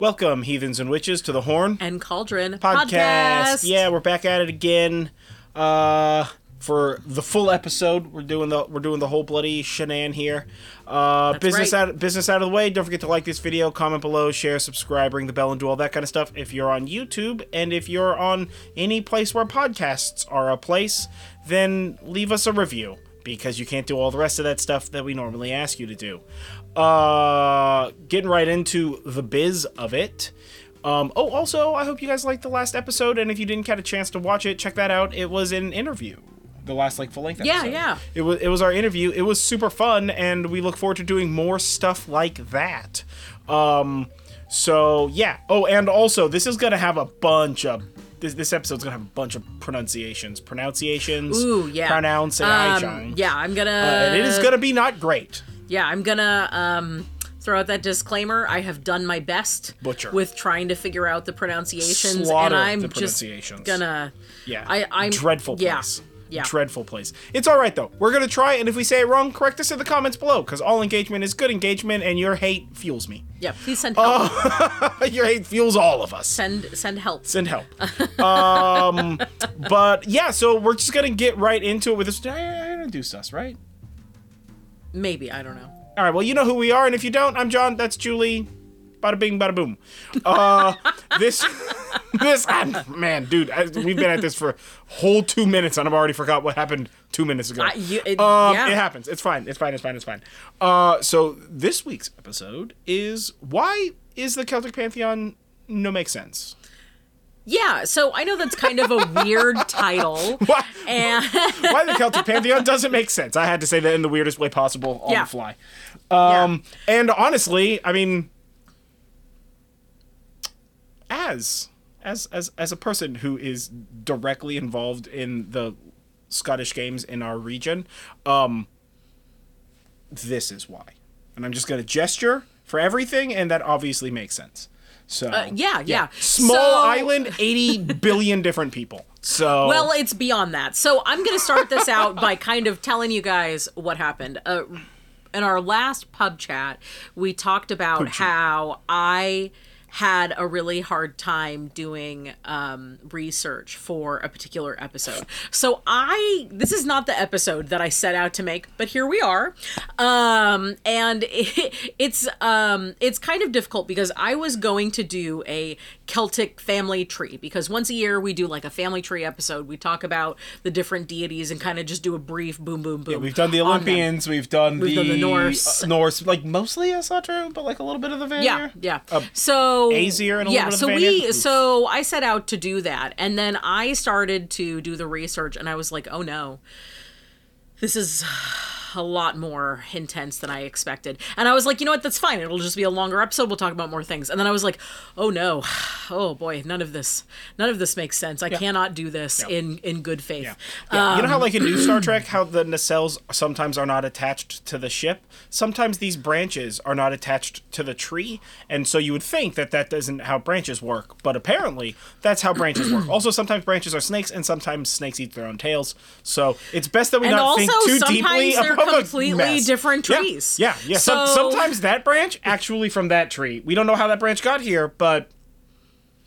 Welcome, heathens and witches, to the Horn and Cauldron podcast. Yeah, we're back at it again. Uh, for the full episode, we're doing the we're doing the whole bloody shenan here. Uh, That's business right. out business out of the way. Don't forget to like this video, comment below, share, subscribe, ring the bell, and do all that kind of stuff. If you're on YouTube and if you're on any place where podcasts are a place, then leave us a review because you can't do all the rest of that stuff that we normally ask you to do. Uh, getting right into the biz of it. Um, oh, also, I hope you guys liked the last episode, and if you didn't get a chance to watch it, check that out. It was an interview, the last like full length. Yeah, episode. yeah. It was it was our interview. It was super fun, and we look forward to doing more stuff like that. Um, so yeah. Oh, and also, this is gonna have a bunch of. This, this episode's gonna have a bunch of pronunciations, pronunciations, Ooh, yeah. pronounce and Um, I yeah, I'm gonna. Uh, and it is gonna be not great. Yeah, I'm gonna um, throw out that disclaimer. I have done my best Butcher. with trying to figure out the pronunciations, Slaughter and I'm the just gonna. Yeah. I- I'm- dreadful yeah, place. yeah. Dreadful place. It's all right though. We're gonna try, and if we say it wrong, correct us in the comments below. Because all engagement is good engagement, and your hate fuels me. Yeah, please send help. your hate fuels all of us. Send send help. Send help. um, but yeah, so we're just gonna get right into it with this. I introduce us right? Maybe I don't know. All right. Well, you know who we are, and if you don't, I'm John. That's Julie. Bada bing, bada boom. Uh, this, this, I'm, man, dude, I, we've been at this for a whole two minutes, and I've already forgot what happened two minutes ago. I- you- it- um, yeah. it happens. It's fine. It's fine. It's fine. It's fine. Uh, so this week's episode is why is the Celtic pantheon no make sense? Yeah, so I know that's kind of a weird title, Why, and why the Celtic pantheon doesn't make sense? I had to say that in the weirdest way possible on Yeah. the fly. Um, and honestly, I mean, as as as as a person who is directly involved in the Scottish games in our region, um, this is why. And I'm just gonna gesture for everything, and that obviously makes sense. So Uh, yeah, yeah. small So- island, eighty billion different people. So well, it's beyond that. So I'm going to start this out by kind of telling you guys what happened. Uh, in our last pub chat, we talked about how I had a really hard time doing um, research for a particular episode. So I, this is not the episode that I set out to make, but here we are. Um, and it, it's um, it's kind of difficult because I was going to do a Celtic family tree because once a year we do like a family tree episode. We talk about the different deities and kind of just do a brief boom, boom, boom. We've done the. Olympians. We've done We've the, done the Norse. uh, Norse, like mostly not but like a little bit of the Vanir. Yeah, yeah. so Aesir and a yeah, little bit of so we Oof. so I set out to do that, and then I started to do the research, and I was like, oh no, this is a lot more intense than I expected. And I was like, you know what, that's fine. It'll just be a longer episode. We'll talk about more things. And then I was like, oh no, oh boy, none of this, none of this makes sense. I cannot do this in in good faith. Yeah. Yeah, you know how, Um, like in New Star Trek, how the nacelles sometimes are not attached to the ship. Sometimes these branches are not attached to the tree, and so you would think that that isn't how branches work, but apparently that's how branches work. Also, sometimes branches are snakes, and sometimes snakes eat their own tails. So it's best that we And not think too deeply about completely mess. different trees. Yeah, yeah. Some, So- sometimes that branch actually from that tree. We don't know how that branch got here, but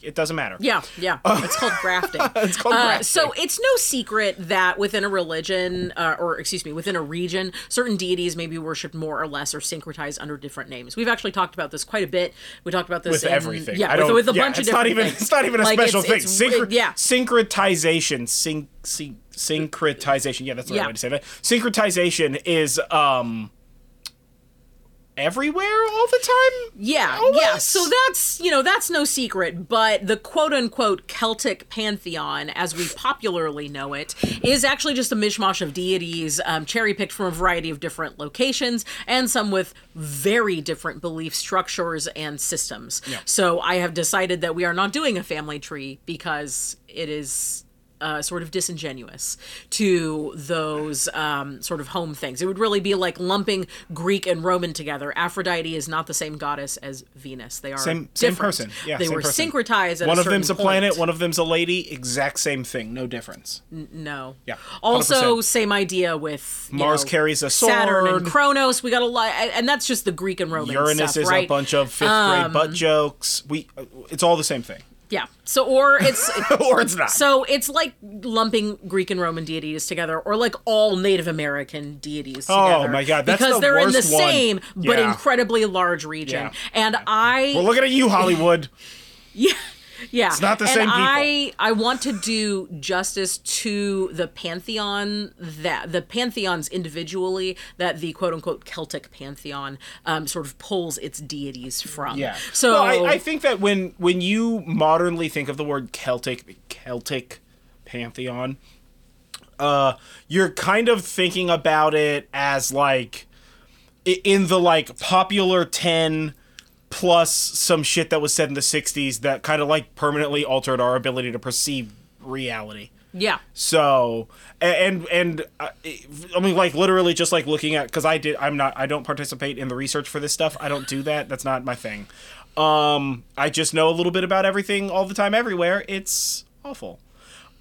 it doesn't matter. Yeah, yeah. It's called grafting. It's called Uh, grafting. so it's no secret that within a religion, uh, or excuse me, within a region, certain deities may be worshipped more or less or syncretized under different names. We've actually talked about this quite a bit. We talked about this with in, everything. Yeah, with, with a yeah, bunch it's of not different even things. it's not even a Like, special it's- thing. it's- Synchro- yeah. syncretization, syn- syn- syncretization. Yeah, that's the right Yeah. way to say that. Syncretization is um everywhere all the time. Yeah, Always? yeah. So that's you know that's no secret, but the quote unquote Celtic pantheon, as we popularly know it, is actually just a mishmash of deities, um, cherry picked from a variety of different locations, and some with very different belief structures and systems. So I have decided that we are not doing a family tree because it is uh, sort of disingenuous to those um, sort of home things. It would really be like lumping Greek and Roman together. Aphrodite is not the same goddess as Venus. They are Same- same person. Yeah, they were person. syncretized. One of them's a certain planet, point. one of them's a lady. Exact same thing, no difference. No. Yeah, Also, 100%. same idea with Mars know, carries a sword. Saturn and Kronos. We got a lot, and that's just the Greek and Roman Uranus stuff, is right? Um, a bunch of fifth grade butt jokes. We, it's all the same thing, Yeah. So, or it's or it's not. so it's like lumping Greek and Roman deities together, or like all Native American deities Oh, together. my God, that's because the they're in the one. same but Yeah. incredibly large region, Yeah. and I Well, looking at you, Hollywood. Yeah. Yeah. It's not the and same people. I I want to do justice to the pantheon that the pantheons individually that the quote unquote Celtic pantheon um, sort of pulls its deities from. Yeah. So well, I, I think that when when you modernly think of the word Celtic Celtic pantheon, uh, you're kind of thinking about it as like in the like popular ten plus some shit that was said in the 60s that kind of like permanently altered our ability to perceive reality yeah. so and and uh, I mean like literally just like looking at because I did I'm not I don't participate in the research for this stuff. I don't do that. That's not my thing. Um, I just know a little bit about everything all the time everywhere. It's awful.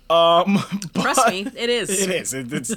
Um, Trust me, it is. it is. It, it's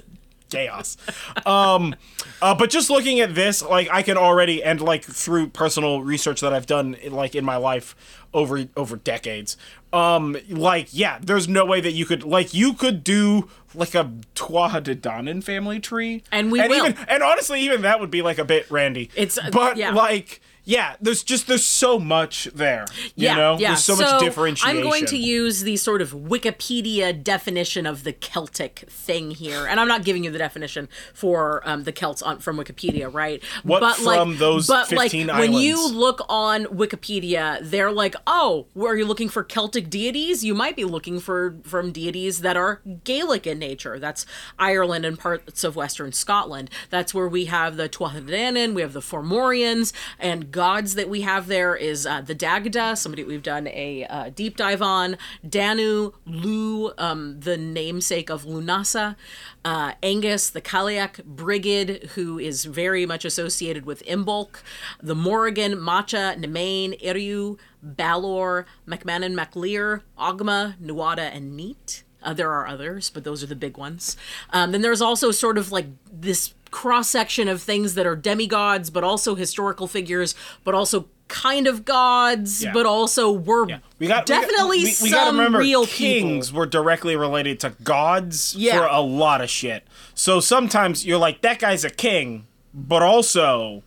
chaos. Um, uh, but just looking at this, like I can already, and like through personal research that I've done, like in my life over over decades, um, like yeah, there's no way that you could like you could do like a Tuatha De family tree, And we and will. even and honestly, even that would be like a bit randy. It's, but yeah. like. Yeah, there's just there's so much there. You yeah, know, yeah. there's so, much differentiation. I'm going to use the sort of Wikipedia definition of the Celtic thing here, and I'm not giving you the definition for um, the Celts on from Wikipedia, right? What from those but 15 like when you look on Wikipedia, they're like, oh, are you looking for Celtic deities? You might be looking for from deities that are Gaelic in nature. That's Ireland and parts of Western Scotland. That's where we have the Tuatha De Danann, we have the Fomorians, and gods that we have there is uh, the Dagda, somebody we've done a uh, deep dive on, Danu, Lugh, um, the namesake of Lunasa, uh, Angus, the Cailleach Brigid, who is very much associated with Imbolc, the Morrigan, Macha, Nemain, Iriu, Balor, McMahon, MacLear, Ogma, Nuada, and Neat. Uh, there are others, but those are the big ones. Um, then there's also sort of like this cross section of things that are demigods, but also historical figures, but also kind of gods, Yeah. but also were We got definitely we, got, we, we some remember real kings people. were directly related to gods Yeah. for a lot of shit. So sometimes you're like, that guy's a king, but also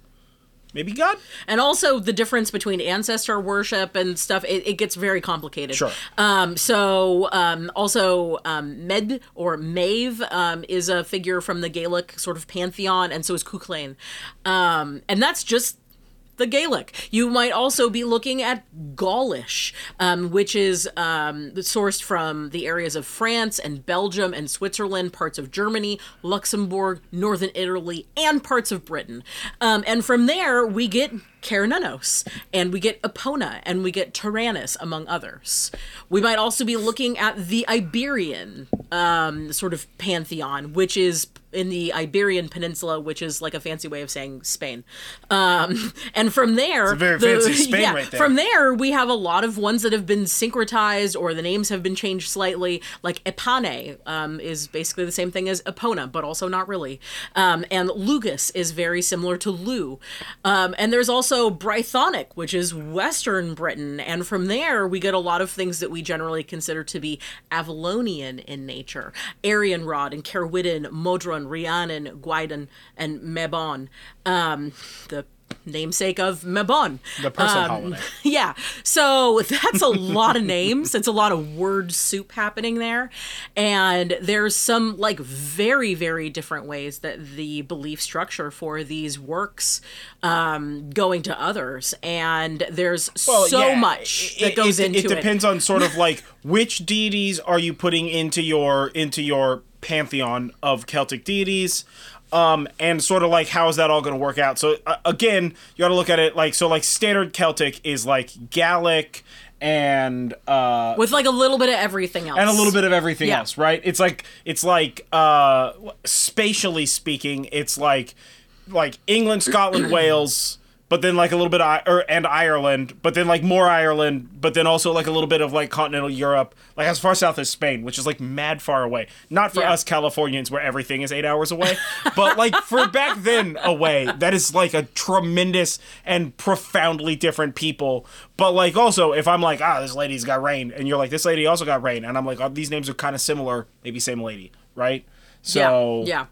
maybe God. and also the difference between ancestor worship and stuff it, it gets very complicated Sure. um so um also um med or Maeve um is a figure from the gaelic sort of pantheon and so is Cuchulainn um and that's just the Gaelic. You might also be looking at Gaulish, um, which is um, sourced from the areas of France and Belgium and Switzerland, parts of Germany, Luxembourg, northern Italy, and parts of Britain. Um, and from there, we get Cernunnos, and we get Epona, and we get Taranis, among others. We might also be looking at the Iberian um, sort of pantheon, which is in the Iberian Peninsula, which is like a fancy way of saying Spain. Um, and from there, a very fancy Spain right there. From there, we have a lot of ones that have been syncretized or the names have been changed slightly. Like Epane um, is basically the same thing as Epona, but also not really. Um, and Lugus is very similar to Lugh. Um, and there's also Brythonic, which is Western Britain. And from there, we get a lot of things that we generally consider to be Avalonian in nature. Arianrhod and Ceridwen, Modron, Rhiannon, Gwydion, and Mabon. Um, the namesake of Mabon. The person Um, holiday. Yeah. So that's a lot of names. It's a lot of word soup happening there. And there's some like very, very different ways that the belief structure for these works um, going to others. And there's so yeah, much it- that goes it, into it. it. depends on sort of like which deities are you putting into your into your pantheon of Celtic deities. Um, and sort of like how is that all going to work out? So uh, again, you got to look at it like so. Like standard Celtic is like Gallic and uh, with like a little bit of everything else and a little bit of everything Yeah. else, right? It's like it's like uh, spatially speaking, it's like like England, Scotland, Wales, but then like a little bit of, or and Ireland, but then like more Ireland, but then also like a little bit of like continental Europe, like as far south as Spain, which is like mad far away. Not for Yeah. us Californians where everything is eight hours away, but like for back then away, that is like a tremendous and profoundly different people. But like also, if I'm like, ah, this lady's got rain, and you're like, this lady also got rain, and I'm like, oh, these names are kind of similar, maybe same lady, right? So yeah yeah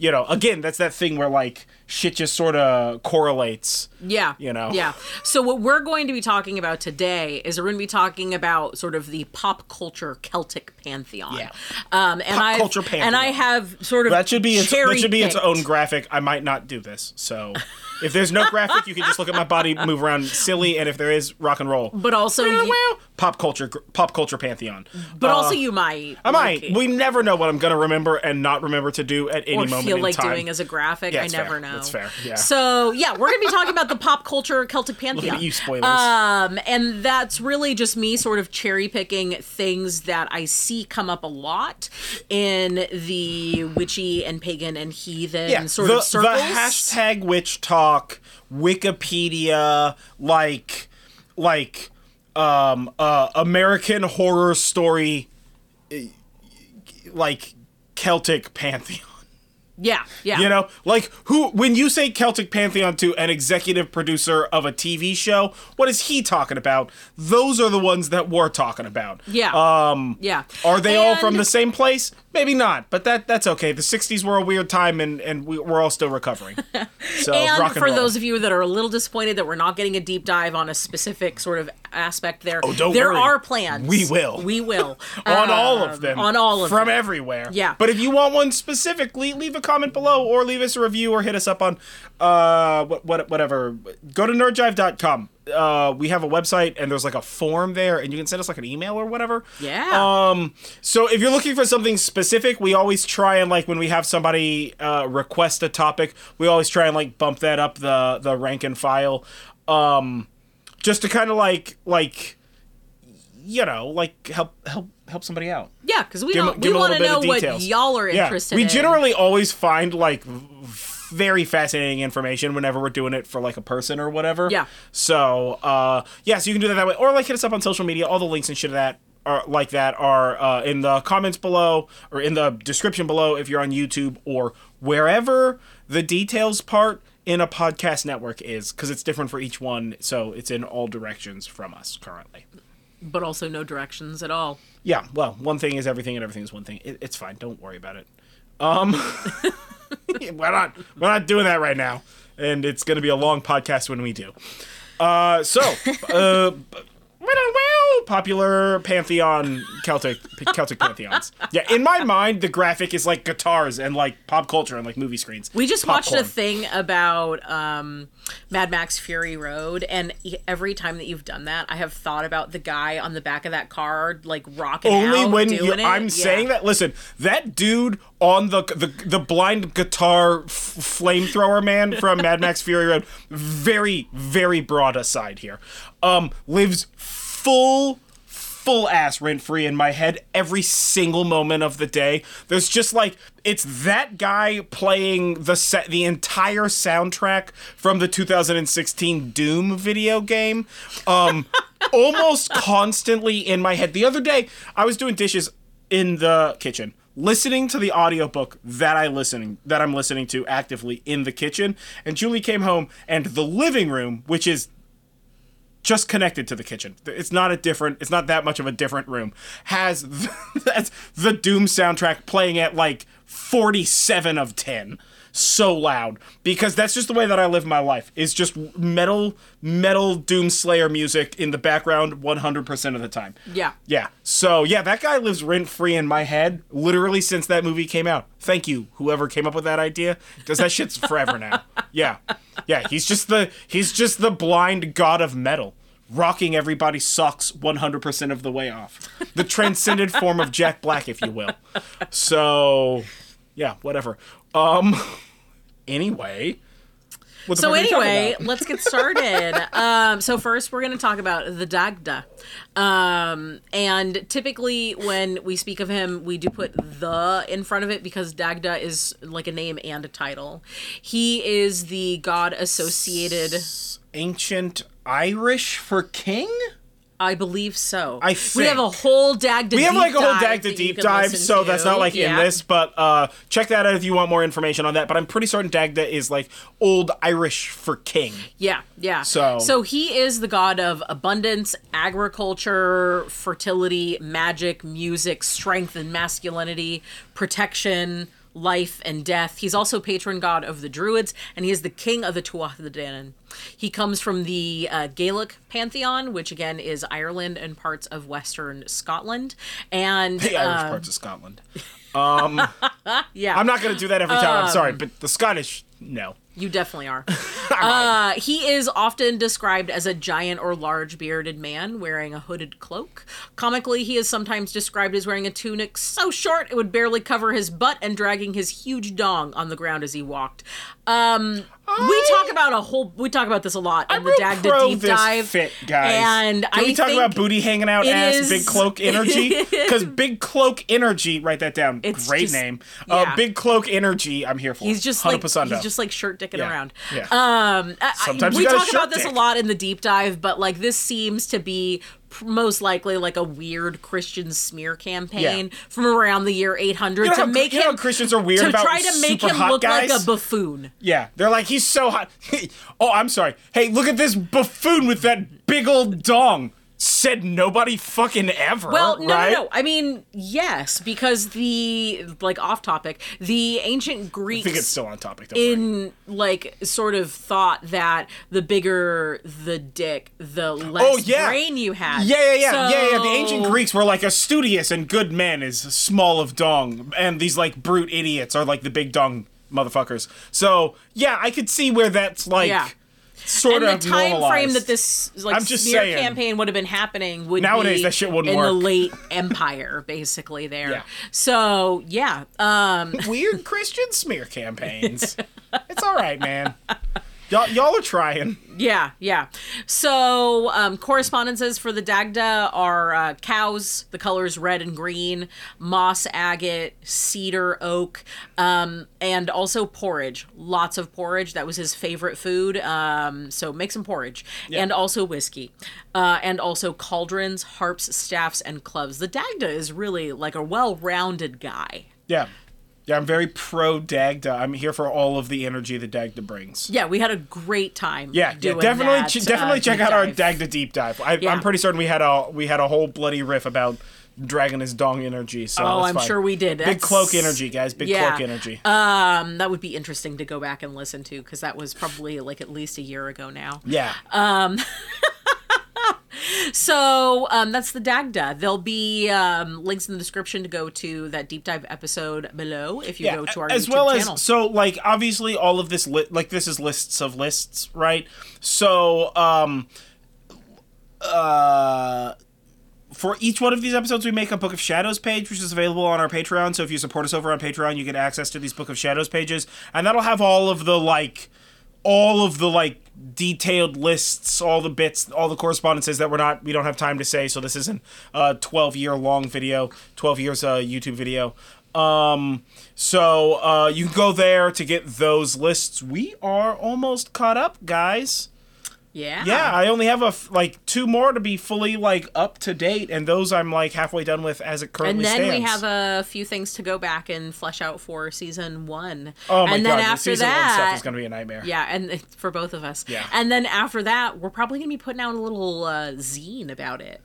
you know, again, that's that thing where like shit just sort of correlates. Yeah. You know? Yeah. So what we're going to be talking about today is we're going to be talking about sort of the pop culture Celtic pantheon. Yeah. Um, and Pop I culture and I have sort of That should be its, that should be its own graphic. I might not do this. So if there's no graphic, you can just look at my body move around silly, and if there is, rock and roll. But also, you, pop culture, pop culture pantheon. but also you might. I might. like, We never know what I'm gonna remember and not remember to do at any moment feel like time. doing as a graphic. Yeah, I never fair. know. That's fair, yeah. So yeah, we're gonna be talking about the pop culture Celtic Look pantheon. at you spoilers. Um, and that's really just me sort of cherry picking things that I see come up a lot in the witchy and pagan and heathen yeah, sort the, of circles. the hashtag witch talk, Wikipedia, like, like, um, uh, American horror story, eh, like Celtic pantheon. Yeah, yeah. You know, like who when you say Celtic Pantheon to an executive producer of a TV show, what is he talking about? Those are the ones that we're talking about. Yeah. Um yeah. are they all from the same place? Maybe not, but that that's okay. The 60s were a weird time and and we, we're all still recovering. So and and for roll. those of you that are a little disappointed that we're not getting a deep dive on a specific sort of aspect there, Oh, don't there worry. are plans. We will. We will. on all of Um, them. On all of them. from them. everywhere. Yeah. But if you want one specifically, leave a comment below or leave us a review or hit us up on uh what, what whatever. Go to nerdjive.com. Uh, we have a website and there's like a form there and you can send us like an email or whatever. Yeah. Um so if you're looking for something specific, we always try and like when we have somebody uh request a topic, we always try and like bump that up the the rank and file. Um just to kind of like like you know, like help help help somebody out. yeah, because we Give 'em- don't, give we want to know what y'all are Yeah, interested we in. generally always find like v- very fascinating information whenever we're doing it for like a person or whatever. Yeah. So, uh, yeah, so you can do that that way, or like hit us up on social media. All the links and shit of that are like that are uh, in the comments below or in the description below if you're on YouTube or wherever the details part in a podcast network is because it's different for each one. So it's in all directions from us currently. but also no directions at all. Yeah, well, one thing is everything and everything is one thing. It, it's fine. Don't worry about it. Um, we're not we're not doing that right now, and it's going to be a long podcast when we do. Uh, so, uh, popular pantheon Celtic Celtic pantheons. Yeah, in my mind, the graphic is like guitars and like pop culture and like movie screens. We just watched a thing about um, Mad Max Fury Road, and every time that you've done that, I have thought about the guy on the back of that car, like rocking only out, when doing you. I'm Yeah. saying that. Listen, that dude on the the, the blind guitar f- flamethrower man from Mad Max Fury Road, very very broad aside here, um, lives full full ass rent free in my head every single moment of the day. There's just like it's that guy playing the set the entire soundtrack from the 2016 Doom video game. Um almost constantly in my head. The other day I was doing dishes in the kitchen listening to the audiobook that I listening that I'm listening to actively in the kitchen and Julie came home and the living room which is just connected to the kitchen. It's not a different. It's not that much of a different room. Has the, that's the Doom soundtrack playing at like forty-seven of ten, so loud because that's just the way that I live my life. It's just metal, metal Doom Slayer music in the background one hundred percent of the time. Yeah. Yeah. So yeah, that guy lives rent free in my head literally since that movie came out. Thank you, whoever came up with that idea, because that shit's forever now. Yeah. Yeah. He's just the he's just the blind god of metal, rocking everybody's socks 100% of the way off. The transcended form of Jack Black, if you will. So yeah, whatever. Um. Anyway. So fuck are we talking anyway, let's get started. um, so first, we're going to talk about the Dagda, um, and typically when we speak of him, we do put the in front of it because Dagda is like a name and a title. He is the god associated. ancient Irish for king? I believe so. I we have a think. whole Dagda. We have like a whole dive Dagda deep dive, so to. that's not like in this, but uh check that out if you want more information on that. But I'm pretty certain Dagda is like old Irish for king. Yeah, yeah. So- so he is the god of abundance, agriculture, fertility, magic, music, strength and masculinity, protection, life and death. He's also patron god of the druids, and he is the king of the Tuatha De Danann. He comes from the uh, Gaelic pantheon, which again is Ireland and parts of Western Scotland. And The Irish uh, parts of Scotland. yeah, I'm not gonna do that every time. I'm Um, sorry, but the Scottish, no. You definitely are. uh, he is often described as a giant or large bearded man wearing a hooded cloak. Comically, he is sometimes described as wearing a tunic so short it would barely cover his butt and dragging his huge dong on the ground as he walked. Um, we talk about a whole. We talk about this a lot in I'm the Dagda deep dive. fit, guys. And Can we talk about booty hanging out ass, is- big cloak energy? Because big cloak energy, write that down. It's Great just- name. yeah. Uh, big cloak energy. I'm here for. He's just like 100%. he's just like shirt dicking Yeah. around. Yeah. Um, I- I- Sometimes we talk about shirt this a lot in the deep dive, but like this seems to be most likely like a weird Christian smear campaign Yeah. from around the year 800 You know to how- make him how Christians are weird to about try to make him look guys? like a buffoon. Yeah, they're like, he's so hot. oh, I'm sorry. Hey, look at this buffoon with that big old dong. Said nobody fucking ever. Well, no, right? no, no. I mean, yes, because the like off topic, the ancient Greeks I think it's still on topic. Don't worry. in like sort of thought that the bigger the dick, the less Oh yeah, brain you had. Yeah, yeah, yeah, yeah, yeah. The ancient Greeks were like a studious and good man is small of dong, and these like brute idiots are like the big dong motherfuckers. So yeah, I could see where that's like Yeah. Sort and of the time normalized. frame that this like I'm just smear saying. campaign would have been happening would Nowadays, be that shit wouldn't in the late empire basically there Yeah. so yeah um weird Christian smear campaigns. it's all right, man. Y'all, y'all are trying. Yeah yeah. So um correspondences for the dagda are uh, cows the colors red and green moss agate cedar oak um and also porridge. Lots of porridge. That was his favorite food. Um so make some porridge. And also whiskey. Uh and also cauldrons harps staffs and clubs. The dagda is really like a well-rounded guy. Yeah. Yeah, I'm very pro Dagda. I'm here for all of the energy that Dagda brings. yeah we had a great time Yeah, yeah, definitely, that, ch- definitely uh, check out our. Dagda deep dive. I, Yeah. I'm pretty certain we had a we had a whole bloody riff about dragging his dong energy. So Oh, I'm fine. sure we did. Big That's- cloak energy, guys. Big Yeah. cloak energy. Um, that would be interesting to go back and listen to because that was probably like at least a year ago now. yeah, uh, So um, that's the Dagda. There'll be um, links in the description to go to that deep dive episode below if you yeah. go to our as YouTube well channel. as so like obviously all of this li- like this is lists of lists, right? So um uh for each one of these episodes, we make a Book of Shadows page, which is available on our Patreon. So if you support us over on Patreon, you get access to these Book of Shadows pages, and that'll have all of the like, all of the like detailed lists, all the bits, all the correspondences that we're not, we don't have time to say. So this isn't a twelve year long video, twelve years uh, YouTube video. Um, so uh, you can go there to get those lists. We are almost caught up, guys. Yeah. Yeah, I only have a f- like two more to be fully like up to date, and those I'm like halfway done with as it currently stands. And then stands. we have a few things to go back and flesh out for season one. oh my and god, then the after season one that, stuff is gonna be a nightmare. Yeah, and for both of us. Yeah. And then after that, we're probably gonna be putting out a little uh, zine about it.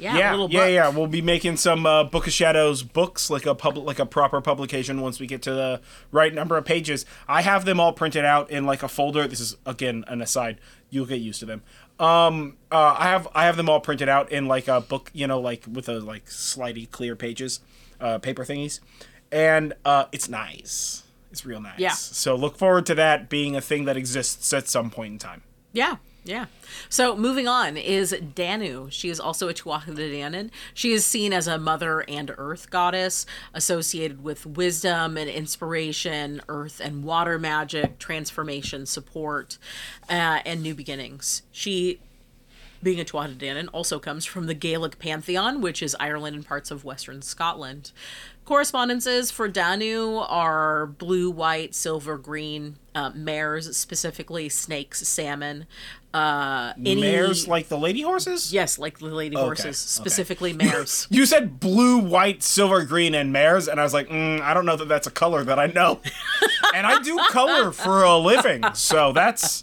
Yeah, a Yeah, yeah, yeah. We'll be making some uh, Book of Shadows books, like a public, like a proper publication. Once we get to the right number of pages, I have them all printed out in like a folder. This is again an aside. You'll get used to them. Um, uh, I have I have them all printed out in like a book, you know, like with a like slidey clear pages, uh, paper thingies, and uh, it's nice. It's real nice. Yeah. So look forward to that being a thing that exists at some point in time. Yeah. Yeah. So moving on is Danu. She is also a Tuatha. She is seen as a mother and earth goddess associated with wisdom and inspiration, earth and water magic, transformation, support, uh, and new beginnings. She being a Tuatha also comes from the Gaelic pantheon, which is Ireland and parts of western Scotland. Correspondences for Danu are blue, white, silver, green, uh, mares, specifically snakes, salmon. Uh, any... Mares like the lady horses? Yes, like the lady horses, okay. specifically mares. You said blue, white, silver, green, and mares, and I was like, mm, I don't know that that's a color that I know. and I do color for a living, so that's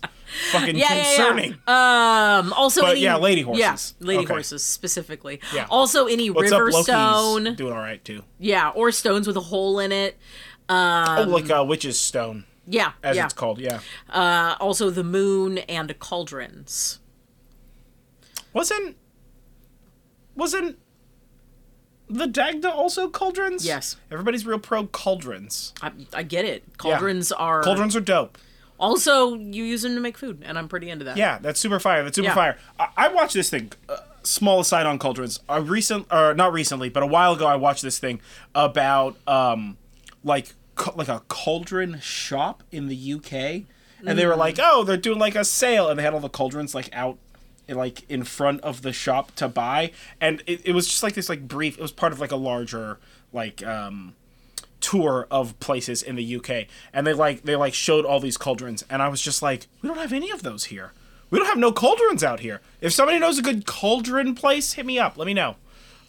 fucking Yeah, yeah, yeah. concerning. Um, also, But any, yeah, lady horses. Yeah, lady Okay. horses specifically. Yeah. Also, any What's up, river Loki's stone. doing all right too. Yeah, or stones with a hole in it. oh, like a witch's stone, Yeah, as yeah. it's called. Yeah. Uh, also, the moon and cauldrons. Wasn't wasn't the Dagda also cauldrons? Yes. Everybody's real pro cauldrons. I, I get it. Cauldrons are Cauldrons are dope. also you use them to make food, and I'm pretty into that. Yeah, that's super fire. That's super Yeah. fire. I, I watched this thing. Uh, small aside on cauldrons. A recent, or not recently, but a while ago, I watched this thing about um, like like a cauldron shop in the UK, and they were like, oh, they're doing like a sale, and they had all the cauldrons like out. Like in front of the shop to buy, and it, it was just like this like brief. It was part of like a larger like um, tour of places in the UK, and they like they like showed all these cauldrons, and I was just like, we don't have any of those here. We don't have no cauldrons out here. If somebody knows a good cauldron place, hit me up. Let me know.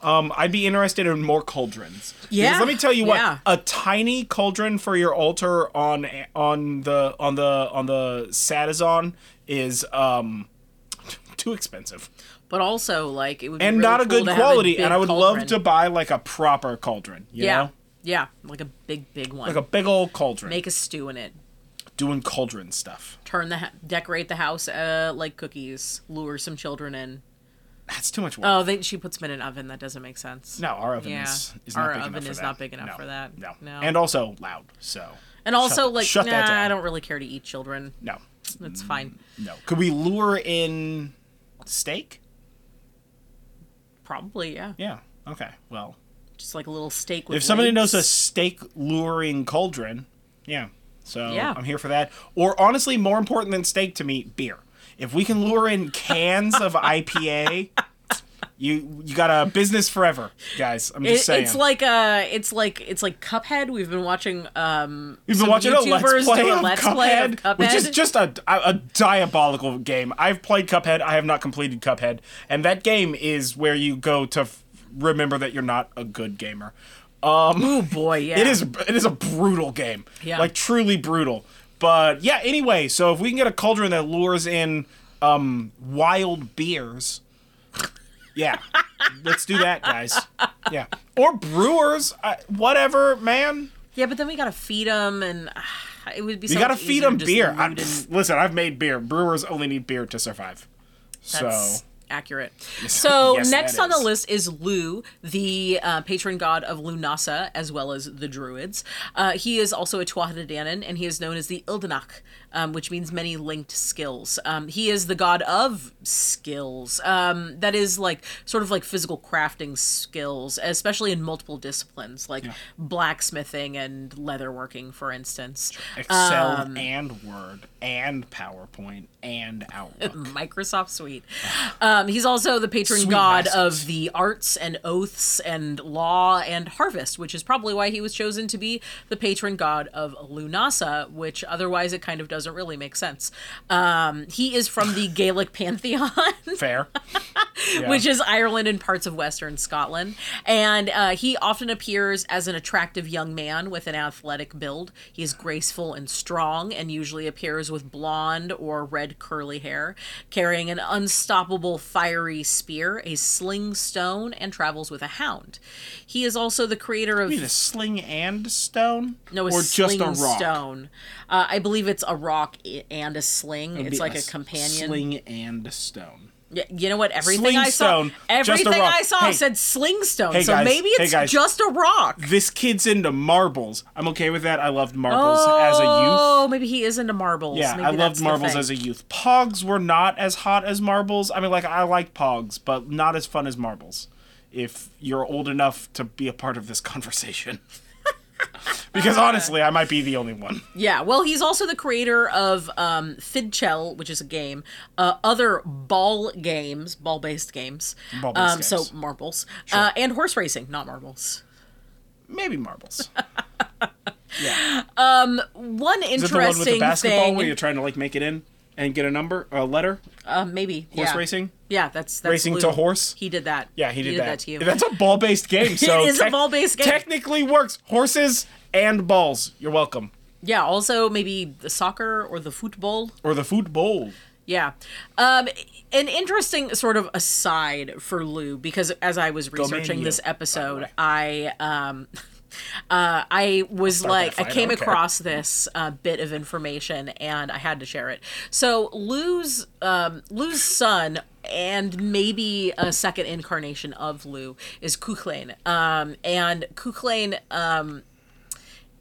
Um, I'd be interested in more cauldrons. Yeah, Because let me tell you what, yeah. a tiny cauldron for your altar on on the on the on the Sadazon is um too expensive But also, like it would be and really not a cool good quality. big and I would cauldron. love to buy like a proper cauldron. You Yeah, know, yeah, like a big, big one. like a big old cauldron. Make a stew in it. doing cauldron stuff. Turn the ha- decorate the house uh, like cookies. Lure some children in. That's too much work. Oh, they, she puts them in an oven. That doesn't make sense. no, our oven yeah. is, is Our not big oven enough for is that. not big enough No, for that. No. No. and also loud. So And also, Shut- like, shut nah, that down. I don't really care to eat children. no, That's fine. Mm, no. Could we lure in steak? Probably, yeah. Yeah. Okay. Well, Just like a little steak with. if somebody knows a steak luring cauldron, yeah. So Yeah. I'm here for that. Or honestly, more important than steak to me, beer. If we can lure in cans of IPA, you you got a business forever, guys. I'm just It, saying. it's like uh it's like it's like Cuphead. We've been watching um We've been watching a let's YouTubers play, a let's Cuphead, play of Cuphead. which is just a, a, a diabolical game. I've played Cuphead. I have not completed Cuphead, and that game is where you go to f- remember that you're not a good gamer. oh boy, yeah. It is it is a brutal game, Yeah. like truly brutal. But yeah, anyway, so if we can get a cauldron that lures in um, wild beers, yeah, let's do that, guys. Yeah, or brewers, uh, whatever, man. Yeah, but then we gotta feed them, and uh, it would be. You so gotta feed them beer. I, pff, listen, I've made beer. Brewers only need beer to survive. That's so accurate. So Yes, next on the list is Lugh, the uh, patron god of Lunasa, as well as the Druids. Uh, he is also a Tuatha De Danann, and he is known as the Ildanach, um, which means many linked skills. Um, he is the god of skills. Um, that is like sort of like physical crafting skills, especially in multiple disciplines, like blacksmithing and leatherworking, for instance. Excel Um, and Word and PowerPoint and Outlook. Microsoft Suite. Um, he's also the patron Sweet god of the arts and oaths and law and harvest, which is probably why he was chosen to be the patron god of Lunasa, which otherwise it kind of doesn't really make sense. Um, he is from the Gaelic pantheon. Fair. Yeah. which is Ireland and parts of Western Scotland. And uh, he often appears as an attractive young man with an athletic build. He is graceful and strong, and usually appears with blonde or red curly hair, carrying an unstoppable fiery spear, a sling stone, and travels with a hound. He is also the creator of You mean a sling and stone? no, a or sling just a rock? stone. Uh, I believe it's a rock and a sling. It'd It's like a, companion. Sling and a stone. Yeah, you know what? Everything I saw, everything. I saw Hey. said slingstone. Hey, so guys. maybe Hey, it's guys. just a rock. This kid's into marbles. I'm okay with that. I loved marbles as a youth. Oh, maybe he is into marbles. Yeah, maybe I loved marbles as a youth. Pogs were not as hot as marbles. I mean, like I like Pogs, but not as fun as marbles. If you're old enough to be a part of this conversation, because honestly, I might be the only one. Yeah, well, he's also the creator of um, Fidchell, which is a game, uh, other ball games, ball-based games, Ball-based um, so games. marbles, uh, and horse racing, not marbles. Maybe marbles. yeah, Um, One interesting is it the one with the basketball thing, where you're trying to like make it in and get a number, a letter? uh, maybe Horse yeah. racing. Yeah, that's, that's Racing Lou. to horse? He did that. Yeah, he did, that. to you. That's a ball-based game. So is a ball-based game. Technically works. Horses and balls. You're welcome. yeah, also maybe the soccer or the football. Or the football. Yeah. Um, an interesting sort of aside for Lugh, because as I was researching this U, by the episode. I um uh I was like I came I across this uh, bit of information and I had to share it. So Lugh's um Lugh's son and maybe a second incarnation of Lugh is Cuchulainn. Um and Cuchulainn um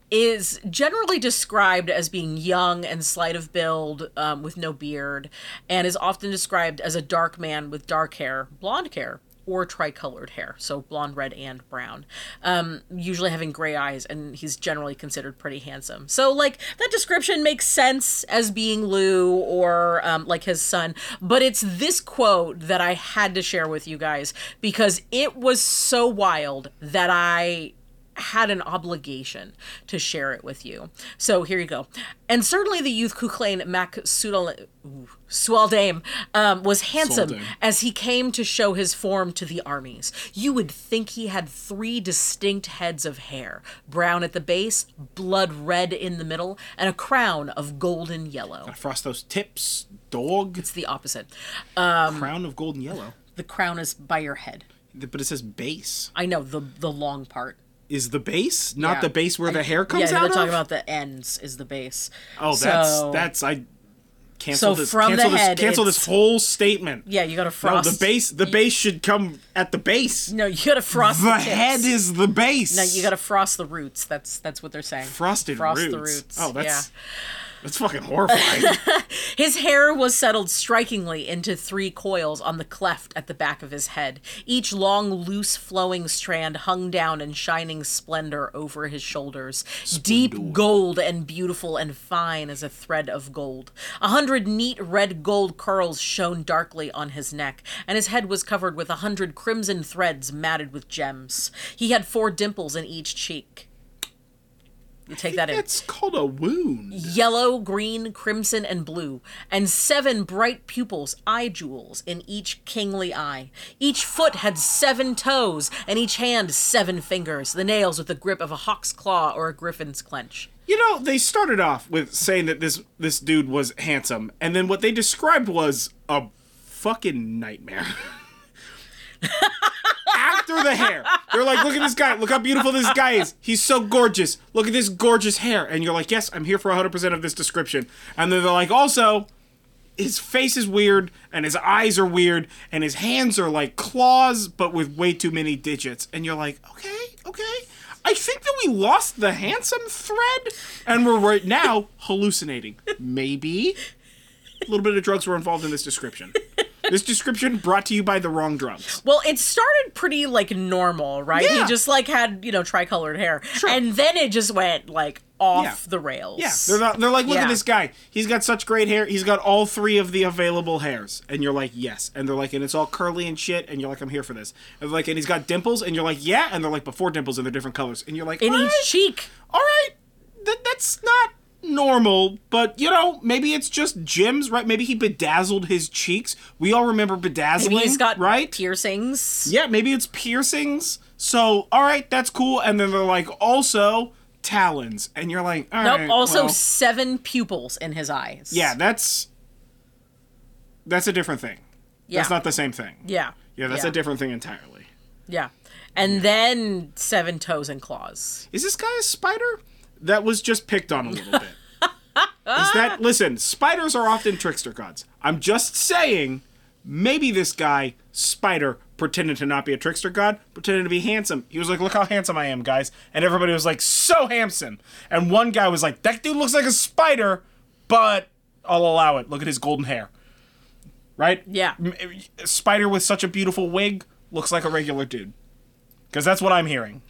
is generally described as being young and slight of build, um, with no beard, and is often described as a dark man with dark hair, blonde hair, or tricolored hair, so blonde, red, and brown. Um, usually having gray eyes, and he's generally considered pretty handsome. So, like, that description makes sense as being Lugh or um, like his son, but it's this quote that I had to share with you guys because it was so wild that I had an obligation to share it with you. So here you go. And certainly the youth Cuchulainn Mac Sualdame um, was handsome as he came to show his form to the armies. You would think he had three distinct heads of hair brown at the base, blood red in the middle, and a crown of golden yellow. Frost those tips, dog. It's the opposite. Um, crown of golden yellow. The crown is by your head. But it says base. I know the the long part. Is the base not Yeah. the base where the hair comes yeah, out they're of? talking about the ends is the base. oh, that's So- that's I cancel So this. from the this. head, cancel this whole statement. Yeah, you got to No, frost. the base. The base should come at the base. No, you got to frost the, the head is the base. No, you got to frost the roots. That's that's what they're saying. frosted frost roots. the roots. Oh, that's yeah. That's fucking horrifying. His hair was settled strikingly into three coils on the cleft at the back of his head. Each long, loose, flowing strand hung down in shining splendor over his shoulders, deep gold and beautiful and fine as a thread of gold. A hundred neat red gold curls shone darkly on his neck, and his head was covered with a hundred crimson threads matted with gems. He had four dimples in each cheek. You take that in It's called a wound. yellow, green, crimson, and blue, and seven bright pupils, eye jewels, in each kingly eye. Each foot had seven toes, and each hand seven fingers, the nails with the grip of a hawk's claw or a griffin's clench. You know, they started off with saying that this this dude was handsome, and then what they described was a fucking nightmare. After the hair, they're like, "Look at this guy! Look how beautiful this guy is! He's so gorgeous! Look at this gorgeous hair!" And you're like, "Yes, I'm here for 100 percent of this description." And then they're like, "Also, his face is weird, and his eyes are weird, and his hands are like claws, but with way too many digits." And you're like, "Okay, okay." I think that we lost the handsome thread, and we're right now hallucinating. Maybe a little bit of drugs were involved in this description. This description brought to you by the wrong drugs. Well, it started pretty like normal, right? Yeah. He just like had, you know, tricolored hair. And then it just went like off Yeah. the rails. Yeah, they're not, they're like, look at this guy. He's got such great hair. He's got all three of the available hairs, and you're like, yes. And they're like, and it's all curly and shit, and you're like, I'm here for this. And they're like, and he's got dimples, and you're like, yeah. And they're like, before dimples, and they're different colors, and you're like, in each right, cheek. all right, th- that's not normal, but you know, maybe it's just Jim's, right? Maybe he bedazzled his cheeks. We all remember bedazzling, Maybe he's got right? piercings. Yeah, maybe it's piercings. So, all right, that's cool. And then they're like, also talons, and you're like, all Nope. right, also well, seven pupils in his eyes. yeah, that's that's a different thing. Yeah. That's not the same thing. Yeah. Yeah, that's yeah. a different thing entirely. Yeah. And then seven toes and claws. Is this guy a spider? That was just picked on a little bit. Is that listen? Spiders are often trickster gods. I'm just saying maybe this guy, Spider, pretended to not be a trickster god, pretended to be handsome. He was like, look how handsome I am, guys. And everybody was like, so handsome. And one guy was like, that dude looks like a spider, but I'll allow it. Look at his golden hair. Right? Yeah. Spider with such a beautiful wig looks like a regular dude. Because that's what I'm hearing.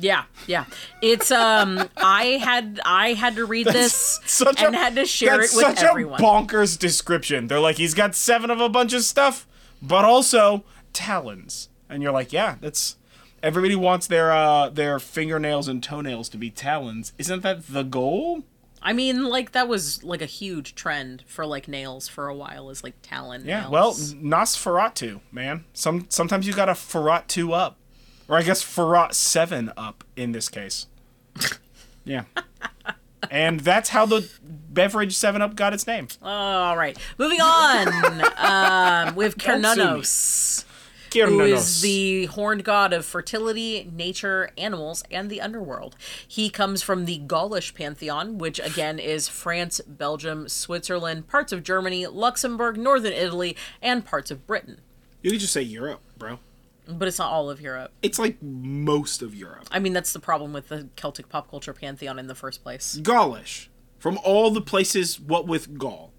Yeah, yeah. It's um I had I had to read this Such and a, had to share it that's with such everyone. a bonkers description. They're like, he's got seven of a bunch of stuff, but also talons. And you're like, yeah, that's everybody wants their uh their fingernails and toenails to be talons. Isn't that the goal? I mean, like that was like a huge trend for like nails for a while is like talon Yeah. nails. Well, Nosferatu, man. Some sometimes you got to Ferrat up, or I guess Ferrat seven up in this case. Yeah. and that's how the beverage Seven Up got its name. all right. Moving on. um with Don't sue. Cernunnos. who is the horned god of fertility, nature, animals, and the underworld. He comes from the Gaulish pantheon, which again is France, Belgium, Switzerland, parts of Germany, Luxembourg, northern Italy, and parts of Britain. You could just say Europe, bro. But it's not all of Europe. It's like most of Europe. I mean, that's the problem with the Celtic pop culture pantheon in the first place. Gaulish. From all the places, what with Gaul?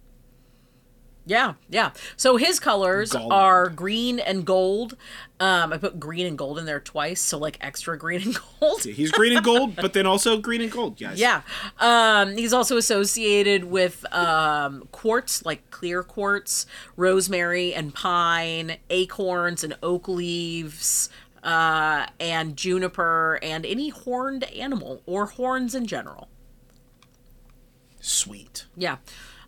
Yeah, yeah. So his colors Gold. are green and gold. Um, I put green and gold in there twice, so like extra green and gold. He's green and gold, but then also green and gold, guys. Yeah. Um, he's also associated with um, quartz, like clear quartz, rosemary and pine, acorns and oak leaves, uh, and juniper, and any horned animal or horns in general. Sweet. Yeah.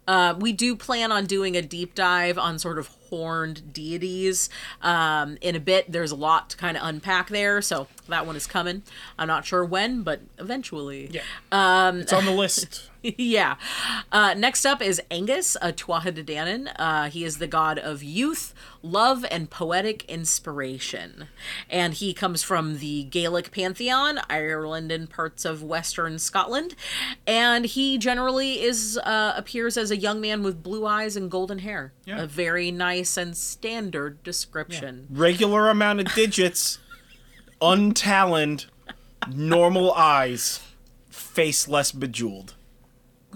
Uh, we do plan on doing a deep dive on sort of horned deities um, in a bit. There's a lot to kind of unpack there, so that one is coming. I'm not sure when, but eventually. Yeah. Um, it's on the list. yeah. Uh, next up is Angus, a Tuatha De Danann. Uh, he is the god of youth, love, and poetic inspiration. And he comes from the Gaelic pantheon, Ireland, and parts of Western Scotland. And he generally is uh, appears as a young man with blue eyes and golden hair. Yeah. A very nice and standard description. Regular amount of digits, untaloned, normal eyes, face less bejeweled.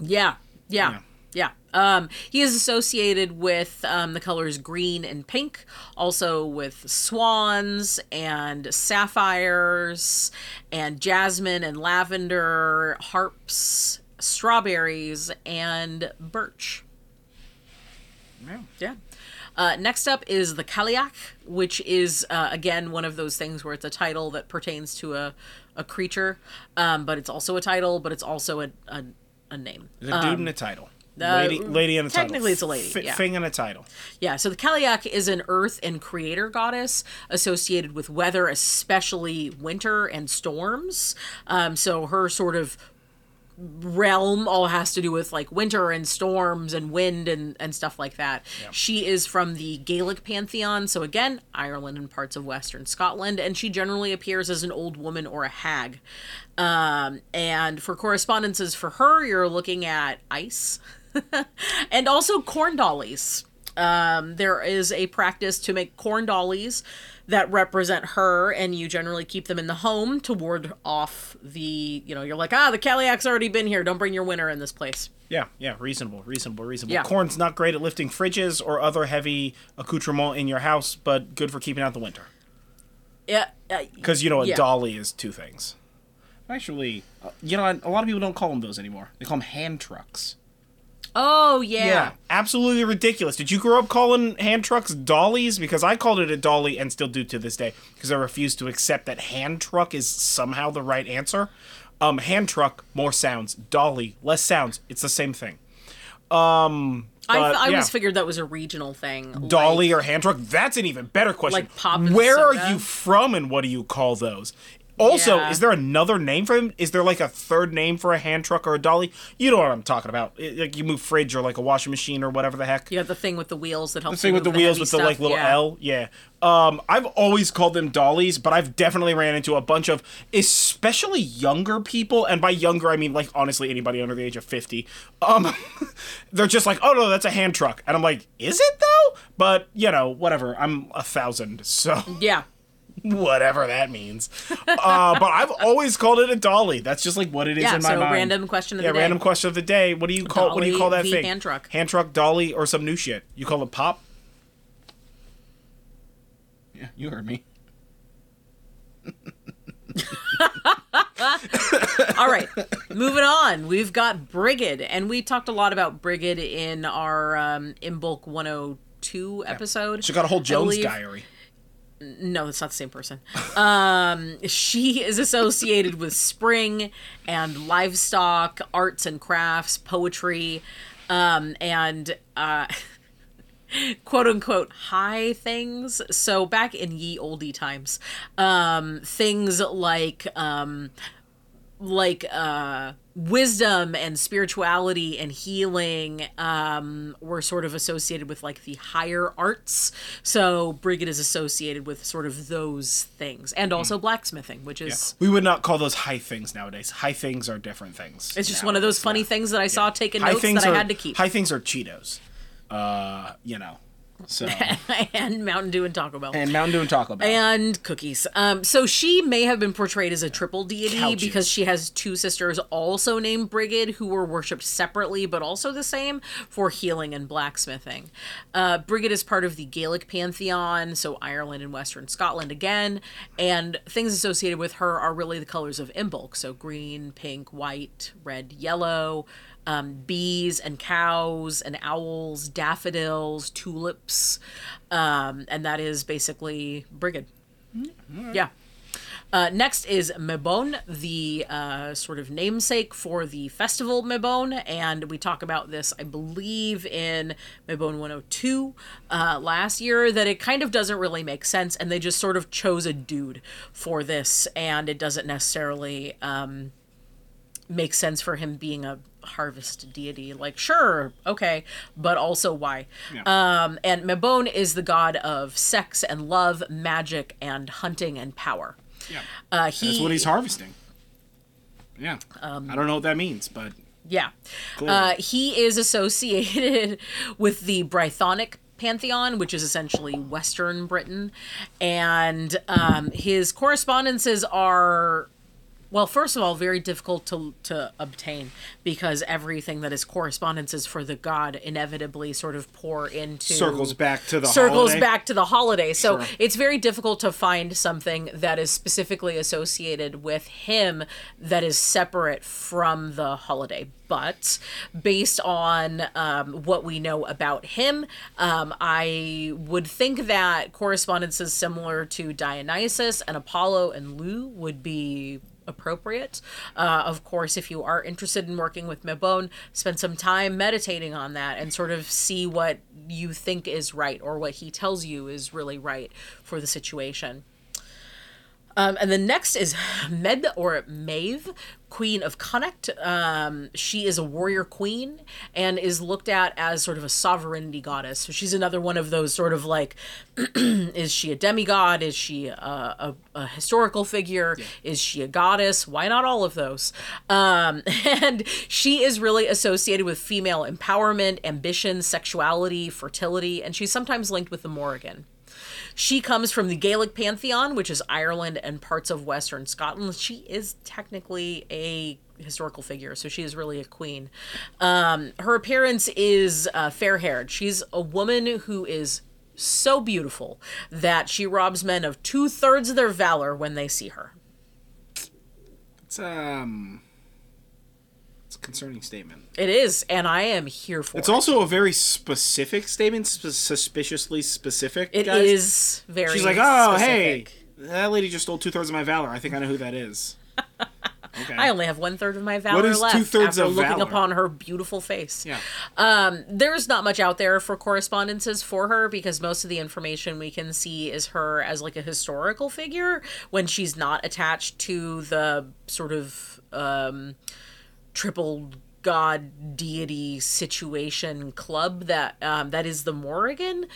Yeah, yeah, Yeah. yeah. Um, he is associated with um, the colors green and pink, also with swans and sapphires and jasmine and lavender, harps, strawberries, and birch. Yeah. Yeah. Uh, next up is the Cailleach, which is uh, again one of those things where it's a title that pertains to a, a creature, um, but it's also a title, but it's also a, a, a name. There's a dude and a title. uh, lady, lady and a title. technically it's a lady, F- yeah. Thing and a title. Yeah, so the Cailleach is an earth and creator goddess associated with weather, especially winter and storms. Um, so her sort of realm all has to do with like winter and storms and wind and, and stuff like that. She is from the Gaelic pantheon, so again, Ireland and parts of Western Scotland, and she generally appears as an old woman or a hag. Um, and for correspondences for her, you're looking at ice and also corn dollies. Um, there is a practice to make corn dollies that represent her, and you generally keep them in the home to ward off the, you know, you're like, ah, the Cailleach's already been here. Don't bring your winter in this place. Yeah, yeah, reasonable, reasonable, reasonable. Yeah. Corn's not great at lifting fridges or other heavy accoutrement in your house, but good for keeping out the winter. Yeah. Uh, Because you know a Yeah. dolly is two things. Actually, uh, you know, a lot of people don't call them those anymore. They call them hand trucks. Oh, yeah. Yeah, absolutely ridiculous. Did you grow up calling hand trucks dollies? Because I called it a dolly and still do to this day because I refuse to accept that hand truck is somehow the right answer. Um, hand truck, more sounds. Dolly, less sounds. It's the same thing. Um, I, but, I yeah. always figured that was a regional thing. dolly like- or hand truck? That's an even better question. Like pop and Where are you from and what do you call those? Also, Yeah. is there another name for him? Is there like a third name for a hand truck or a dolly? You know what I'm talking about. It- like you move fridge or like a washing machine or whatever the heck. You have the thing with the wheels that helps. The thing with the move wheels with the like little yeah. L, yeah. Um, I've always called them dollies, but I've definitely ran into a bunch of, especially younger people, and by younger I mean like honestly anybody under the age of fifty. Um, they're just like, oh no, that's a hand truck, and I'm like, is it though? But you know, whatever. I'm a thousand, so Yeah. Whatever that means. uh, but I've always called it a dolly. That's just like what it is Yeah, in my so mind. random question of yeah, the day. random question of the day. What do you call? what do you call that thing? hand truck. Hand truck, dolly, or some new shit? You call it pop? Yeah, you heard me. All right, moving on. We've got Brigid, and we talked a lot about Brigid in our um, Imbolc 102 episode. She got a whole I Jones diary. No, that's not the same person. Um, she is associated with spring and livestock, arts and crafts, poetry, um, and uh, quote unquote high things. So back in ye oldie times, um, things like um, like uh wisdom and spirituality and healing um were sort of associated with like the higher arts so brigid is associated with sort of those things and also blacksmithing which is We would not call those high things nowadays. High things are different things. it's just one of those funny yeah. things that i saw taking High notes that are i had to keep high things are Cheetos. Uh, you know. So and mountain dew and taco bell and Mountain Dew and Taco Bell. and cookies. Um, so she may have been portrayed as a triple deity Couches. because she has two sisters also named Brigid who were worshipped separately but also the same for healing and blacksmithing. Uh, Brigid is part of the Gaelic pantheon, so Ireland and Western Scotland again, and things associated with her are really the colors of Imbolc, so green, pink, white, red, yellow. Um, bees and cows and owls, daffodils, tulips, um, and that is basically Brigid. Yeah. Uh, next is Mabon, the uh, sort of namesake for the festival Mabon, and we talk about this, I believe, in Mabon 102 uh, last year. That it kind of doesn't really make sense, and they just sort of chose a dude for this, and it doesn't necessarily um, make sense for him being a harvest deity. Like, sure, okay, but also why? Um, and Mabon is the god of sex and love, magic and hunting and power. yeah. Uh, he, That's what he's harvesting. Yeah. um, I don't know what that means, but Yeah. Uh, he is associated with the Brythonic pantheon, which is essentially Western Britain. And um, his correspondences are. Well, first of all, very difficult to to obtain because everything that is correspondences for the god inevitably sort of pour into circles back to the circles holiday. back to the holiday. So Sure. it's very difficult to find something that is specifically associated with him that is separate from the holiday. But based on um, what we know about him, um, I would think that correspondences similar to Dionysus and Apollo and Lugh would be appropriate. Uh, of course, if you are interested in working with Mabon, spend some time meditating on that and sort of see what you think is right or what he tells you is really right for the situation. Um, and the next is Medb or Maeve, Queen of Connacht. Um, she is a warrior queen and is looked at as sort of a sovereignty goddess. So she's another one of those sort of like, is she a demigod? Is she a, a, a historical figure? Is she a goddess? Why not all of those? Um, and she is really associated with female empowerment, ambition, sexuality, fertility, and she's sometimes linked with the Morrigan. She comes from the Gaelic pantheon, which is Ireland and parts of Western Scotland. She is technically a historical figure, so she is really a queen. Um, her appearance is uh, fair haired. She's a woman who is so beautiful that she robs men of two thirds of their valor when they see her. It's um, it's a concerning statement. It is, and I am here for It's it. also a very specific statement, sp- suspiciously specific. It guys. is very. She's like, oh, specific. hey, that lady just stole two thirds of my valor. I think I know who that is. Okay. I only have one third of my valor is left two-thirds after of looking valor? upon her beautiful face. Yeah. Um, there's not much out there for correspondences for her because most of the information we can see is her as like a historical figure when she's not attached to the sort of um, triple god deity situation club that um, that is the Morrigan,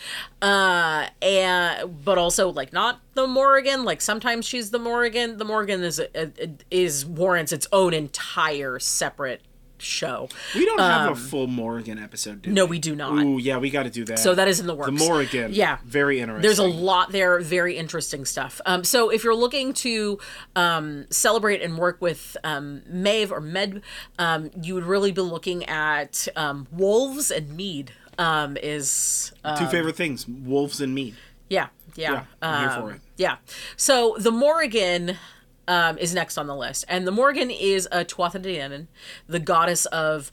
uh, and but also like not the Morrigan. Like sometimes she's the Morrigan. The Morrigan is a, a, is warrants its own entire separate show. We don't have a full Morrigan episode, do Um, No, we? we do not. Ooh, yeah, we got to do that. So that is in the works. the Morrigan. Yeah. very interesting. There's a lot there, very interesting stuff. Um, so if you're looking to um, celebrate and work with um, Maeve or Medb, um, you would really be looking at um, wolves and mead. Um, is two favorite things: wolves and Mead. yeah, yeah, Yeah, I'm here um, for it. Yeah. So the Morrigan um, is next on the list, and the Morrigan is a Tuatha the goddess of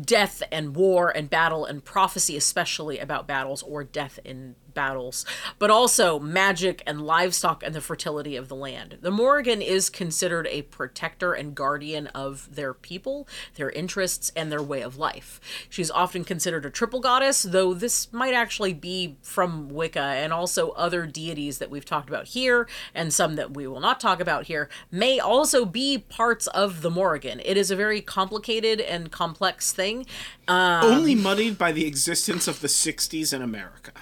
death and war and battle and prophecy, especially about battles or death in battles, but also magic and livestock and the fertility of the land. The Morrigan is considered a protector and guardian of their people, their interests, and their way of life. She's often considered a triple goddess, though this might actually be from Wicca and also other deities that we've talked about here and some that we will not talk about here may also be parts of the Morrigan. It is a very complicated and complex thing. Uh, Only muddied by the existence of the '60s in America.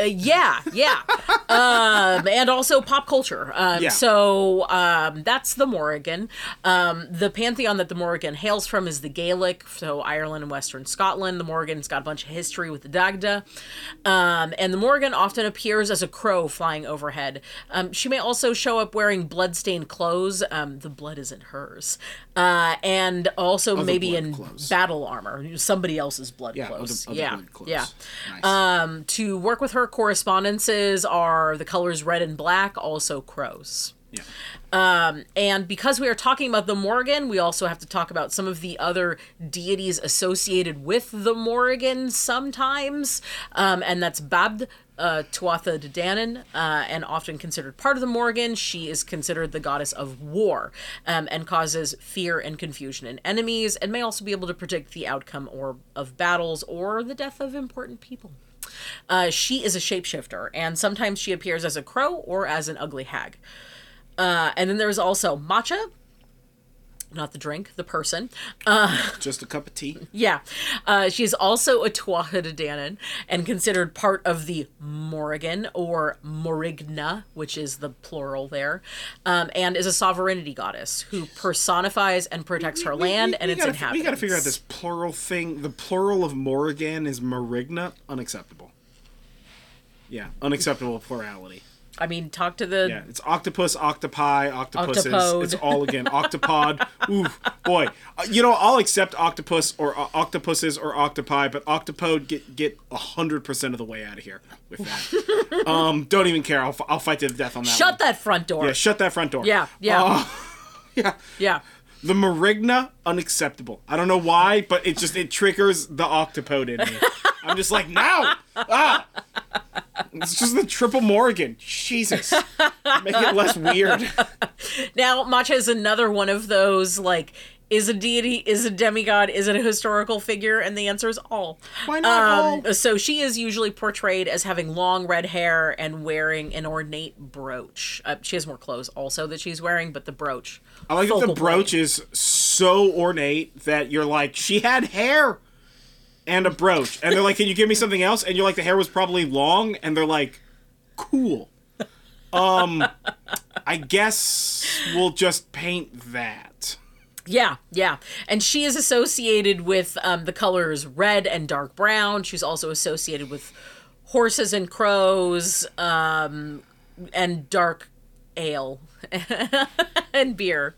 Uh, yeah, yeah, um, and also pop culture. Um, Yeah. So um, that's the Morrigan. Um, the pantheon that the Morrigan hails from is the Gaelic, so Ireland and Western Scotland. The Morrigan's got a bunch of history with the Dagda, um, and the Morrigan often appears as a crow flying overhead. Um, she may also show up wearing bloodstained clothes. Um, the blood isn't hers, uh, and also maybe in clothes. battle armor, somebody else's blood Yeah, clothes. other, other yeah, blood clothes. yeah. Nice. Um, to work with her, correspondences are the colors red and black, also crows. yeah. Um, and because we are talking about the Morrigan, we also have to talk about some of the other deities associated with the Morrigan sometimes. Um, and that's Badb, uh, Tuatha De Danann, uh, and often considered part of the Morrigan. She is considered the goddess of war um, and causes fear and confusion in enemies, and may also be able to predict the outcome or of battles or the death of important people. Uh, she is a shapeshifter, and sometimes she appears as a crow or as an ugly hag. Uh, and then there's also Macha, not the drink, the person. Uh, Just a cup of tea. yeah, uh, she's also a Tuatha De Danann and considered part of the Morrigan or Morrigna, which is the plural there, um, and is a sovereignty goddess who personifies and protects her land and its gotta, inhabitants. We got to figure out this plural thing. The plural of Morrigan is Marigna. Unacceptable. Yeah, unacceptable plurality. I mean, talk to the Yeah, it's octopus, octopi, octopuses. Octopode. It's all again octopod. Ooh, boy. Uh, you know, I'll accept octopus or uh, octopuses or octopi, but octopode get get hundred percent of the way out of here with that. um, don't even care. I'll, f- I'll fight to the death on that. shut one. that front door. Yeah, shut that front door. Yeah, yeah. Uh, yeah. yeah. The Marigna, unacceptable. I don't know why, but it just it triggers the octopode in me. I'm just like, no! Ah! It's just the triple Morgan. Jesus. Make it less weird. Now, Macha is another one of those like is a deity, is a demigod, is it a historical figure? And the answer is all. Why not all? So she is usually portrayed as having long red hair and wearing an ornate brooch. Uh, she has more clothes also that she's wearing, but the brooch. I like that the brooch point. is so ornate that you're like, she had hair and a brooch. And they're like, can you give me something else? And you're like, the hair was probably long. And they're like, cool. Um, I guess we'll just paint that. Yeah, yeah. And she is associated with um, the colors red and dark brown. She's also associated with horses and crows um, and dark ale and beer.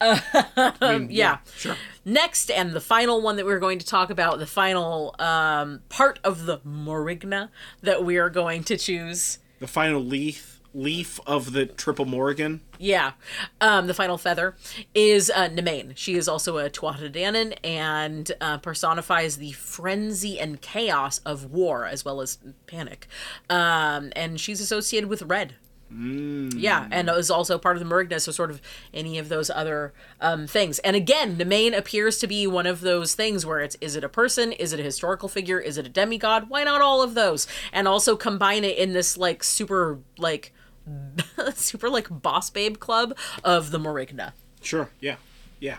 Um, yeah. Sure. Next, and the final one that we're going to talk about, the final um, part of the Morrigna that we are going to choose. The final leaf leaf of the triple Morgan. Yeah. Um, the final feather is uh, Nemain. She is also a Tuatha and uh, personifies the frenzy and chaos of war as well as panic. Um, and she's associated with red. Yeah, and it was also part of the Marigna, so sort of any of those other um, things. And again, Nemain appears to be one of those things where it's is it a person, is it a historical figure, is it a demigod? Why not all of those? And also combine it in this like super like super like boss babe club of the Marigna. Sure. Yeah. Yeah.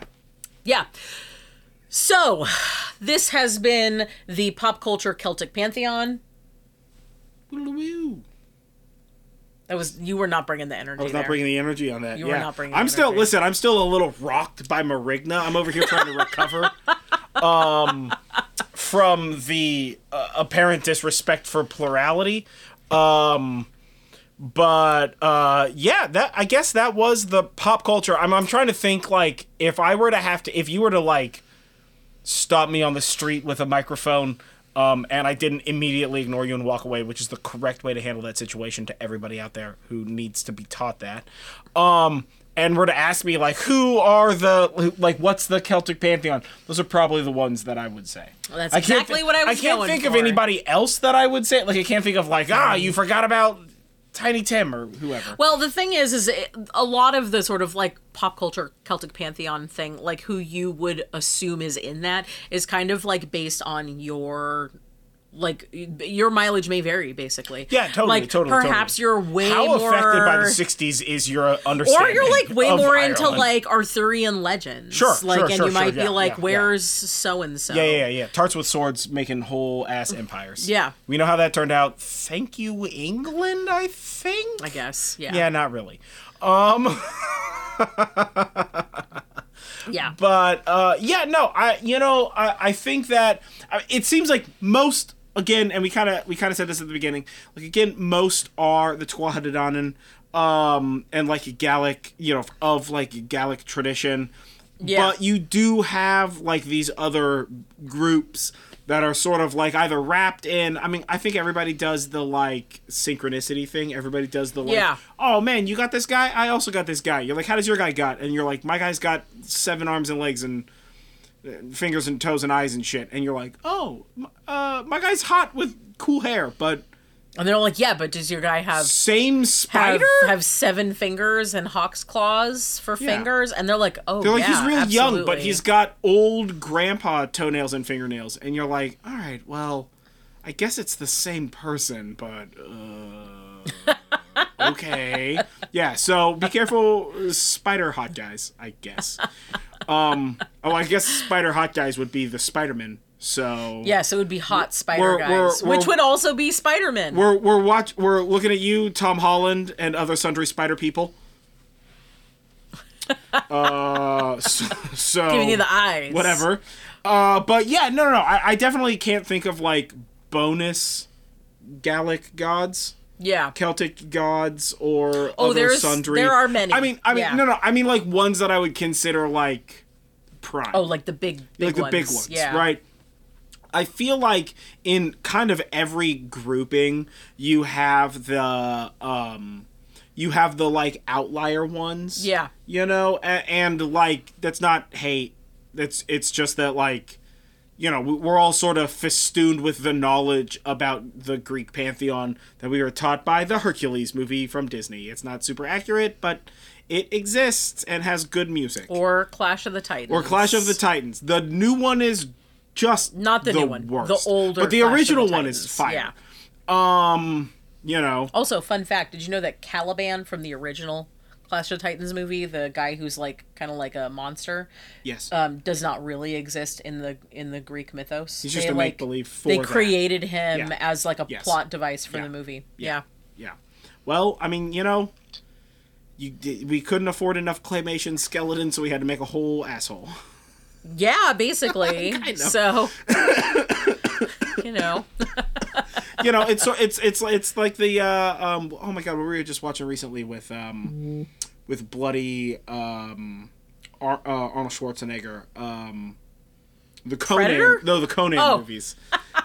Yeah. So, this has been the pop culture Celtic pantheon. That was you were not bringing the energy. I was not there. bringing the energy on that. You were not bringing I'm still energy. listen. I'm still a little rocked by Marigna. I'm over here trying to recover um, from the uh, apparent disrespect for plurality. Um, but uh, yeah, that I guess that was the pop culture. I'm I'm trying to think like if I were to have to if you were to like stop me on the street with a microphone um, and I didn't immediately ignore you and walk away, which is the correct way to handle that situation to everybody out there who needs to be taught that. Um, and were to ask me like, who are the like, what's the Celtic pantheon? Those are probably the ones that I would say. Well, that's I exactly thi- what I was I can't think of anybody else that I would say. Like, I can't think of like, ah, you forgot about Tiny Tim or whoever. Well, the thing is, is it, a lot of the sort of like pop culture Celtic pantheon thing, like who you would assume is in that, is kind of like based on your. Like your mileage may vary, basically. Yeah, totally, Like totally. perhaps totally. you're way How more affected by the '60s is your understanding? or you're like way more into like Arthurian legends. Sure, like, sure, and sure, you might sure, be yeah, like, yeah, yeah. "Where's so and so?" Yeah, yeah, yeah. Tarts with swords making whole ass empires. Yeah. We know how that turned out. Thank you, England, I think? I guess. Yeah. Yeah, not really. Um, Yeah. but uh, yeah, no, I you know I, I think that it seems like most again, and we kind of we kind of said this at the beginning. Like again, most are the Tuatha um, and like a Gallic, you know, of like a Gallic tradition. Yeah. But you do have like these other groups that are sort of like either wrapped in. I mean, I think everybody does the like synchronicity thing. Everybody does the like, Yeah. oh man, you got this guy. I also got this guy. You're like, how does your guy got? And you're like, my guy's got seven arms and legs and fingers and toes and eyes and shit. And you're like, oh, uh, my guy's hot with cool hair, but And they're like, "Yeah, but does your guy have same have, spider. have seven fingers and hawk's claws for Yeah. fingers?" And they're like, "Oh, They're like, yeah, he's real young, but he's got old grandpa toenails and fingernails. And you're like, all right, well, I guess it's the same person, but uh, okay, yeah. So be careful, spider hot guys. I guess. Um. Oh, I guess spider hot guys would be the Spider-Man. So Yes, it would be hot spider We're- guys, we're- which we're- would also be Spider Man. we're we're watch we're looking at you, Tom Holland, and other sundry spider people. uh, so, so Giving you the eyes. whatever. Uh, but yeah, no, no, no. I, I definitely can't think of like bonus Gallic gods, Yeah. Celtic gods, or Oh, other there's- sundry. there are many. I mean, I mean, Yeah. no, no. I mean like ones that I would consider like prime. Oh, like the big, big like the ones. big ones, Yeah. right? I feel like in kind of every grouping, you have the um, you have the like outlier ones. Yeah. you know, and, and like that's not hate. That's it's just that like you know we- we're all sort of festooned with the knowledge about the Greek pantheon that we were taught by the Hercules movie from Disney. It's not super accurate, but it exists and has good music. Or Clash of the Titans. Or Clash of the Titans. The new one is just Not the, new one. Worst. The older. but the Clash of original the one is Titans. fire. Yeah. Um, you know, Also, fun fact: Did you know that Caliban from the original Clash of Titans movie, the guy who's like kind of like a monster, yes, um, does not really exist in the in the Greek mythos. he's just They, a like, make believe They that. created him Yeah. as like a Yes. plot device for Yeah. the movie. Yeah. Yeah. Well, I mean, you know, you we couldn't afford enough claymation skeletons, so we had to make a whole asshole. Yeah, basically. So, you know, you know, it's so it's it's it's like the uh, um oh my god, what were we just watching recently with um with bloody um Ar- uh, Arnold Schwarzenegger um the Conan Predator? no the Conan Oh. movies.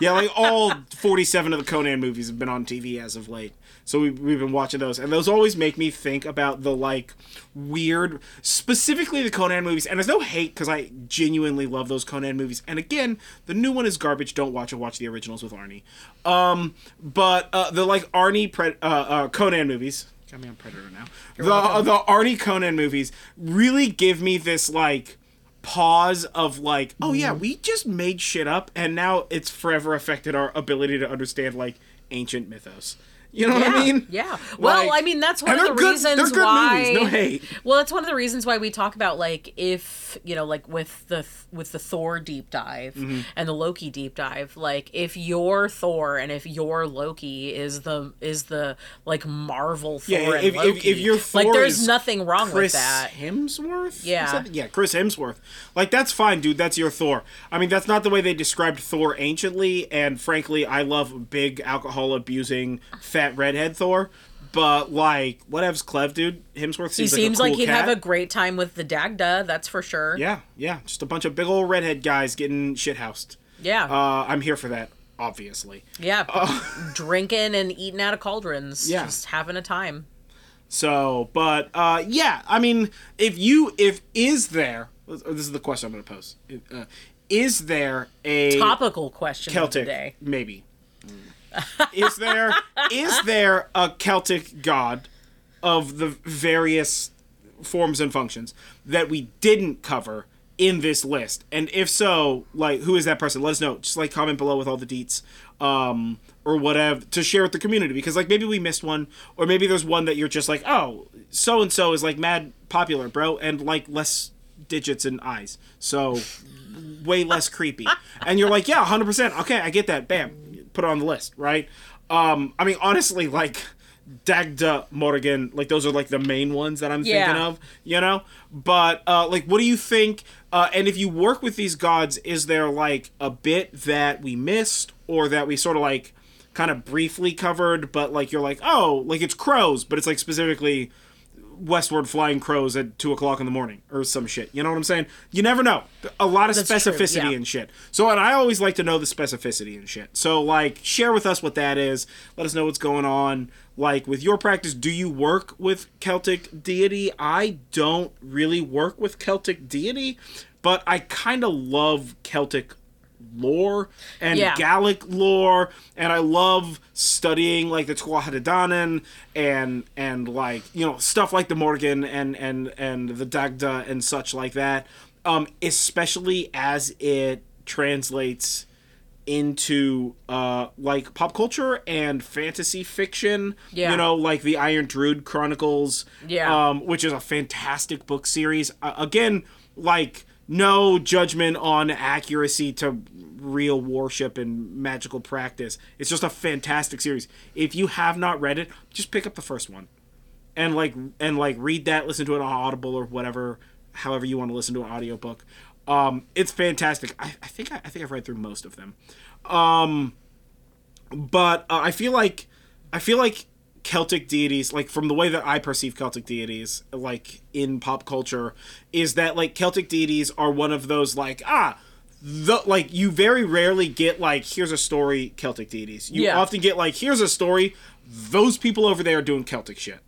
Yeah, like all 47 of the Conan movies have been on TV as of late. So we, we've been watching those, and those always make me think about the like weird, specifically the Conan movies. And there's no hate because I genuinely love those Conan movies. And again, the new one is garbage. Don't watch it. Watch the originals with Arnie. Um, but uh, the like Arnie pre- uh, uh, Conan movies, got me on Predator now. the the Arnie Conan movies really give me this like pause of like, oh yeah, we just made shit up, and now it's forever affected our ability to understand like ancient mythos. You know yeah, what I mean? Yeah. Well, Like- I mean that's one of the good- reasons why. movies, no hate. Well, that's one of the reasons why we talk about like if you know, like with the with the Thor deep dive Mm-hmm. and the Loki deep dive. Like if your Thor and if your Loki is the is the like Marvel Thor Yeah, and if- if- Loki, if your like there's nothing wrong Chris with that. Hemsworth? Yeah. Yeah, Chris Hemsworth. Like that's fine, dude. That's your Thor. I mean, that's not the way they described Thor anciently, and frankly, I love big alcohol abusing fat redhead Thor. But like, whatevs, Clev, dude. Hemsworth He seems, seems like, a like he'd cat. have a great time with the Dagda, that's for sure. Yeah, yeah, just a bunch of big old redhead guys getting shithoused. Yeah. Uh, I'm here for that, obviously. yeah. Drinking and eating out of cauldrons. Yeah. Just having a time. So, but uh, yeah, I mean, if you if is there, this is the question I'm going to pose. Uh, is there a Topical question Celtic day. maybe? Is there is there a Celtic god of the various forms and functions that we didn't cover in this list? And if so, like who is that person? Let us know. Just like comment below with all the deets. Um or whatever to share with the community because like maybe we missed one or maybe there's one that you're just like oh so and so is like mad popular bro and like less digits and eyes so way less creepy. And you're like, yeah, 100%. Okay, I get that. Bam. Put on the list, right? Um, I mean, honestly, like, Dagda Morrigan, like, those are, like, the main ones that I'm thinking of, you know? But, uh, like, what do you think? Uh, and if you work with these gods, is there, like, a bit that we missed or that we sort of, like, kind of briefly covered, but, like, you're like, oh, like, it's crows, but it's, like, specifically westward flying crows at two o'clock in the morning or some shit. You know what I'm saying? You never know. A lot of That's true, specificity yeah. and shit. So, and I always like to know the specificity and shit. So, like, share with us what that is. Let us know what's going on. Like, with your practice, do you work with Celtic deity? I don't really work with Celtic deity, but I kind of love Celtic lore and Yeah. Gallic lore, and I love studying like the Tuatha and and like you know stuff like the Morrigan and and and the Dagda and such like that. Um, especially as it translates into uh like pop culture and fantasy fiction Yeah. you know like the iron druid chronicles Yeah. um which is a fantastic book series uh, again like no judgment on accuracy to real worship and magical practice. It's just a fantastic series. If you have not read it just pick up the first one. And like and like read that listen to it on audible or whatever however you want to listen to an audiobook. Um it's fantastic. I, I think I, I think i've read through most of them. Um but uh, i feel like i feel like celtic deities like from the way that i perceive celtic deities like in pop culture is that like celtic deities are one of those like ah the like you very rarely get like here's a story celtic deities you Yeah. often get like here's a story those people over there are doing celtic shit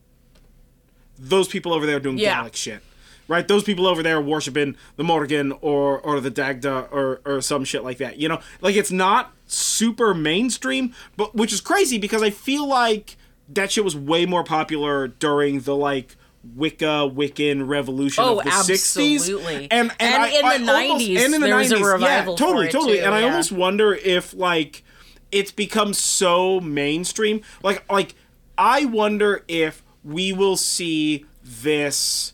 those people over there are doing Yeah. Gallic shit. Right? Those people over there are worshiping the Morrigan or or the Dagda or or some shit like that. You know? Like it's not super mainstream, but which is crazy because I feel like that shit was way more popular during the like Wicca Wiccan revolution Oh, of the absolutely. 60s. And and, And I, in the 90s, and in the there was a 90s, yeah, totally, totally. too, and I almost wonder if like it's become so mainstream like like i wonder if we will see this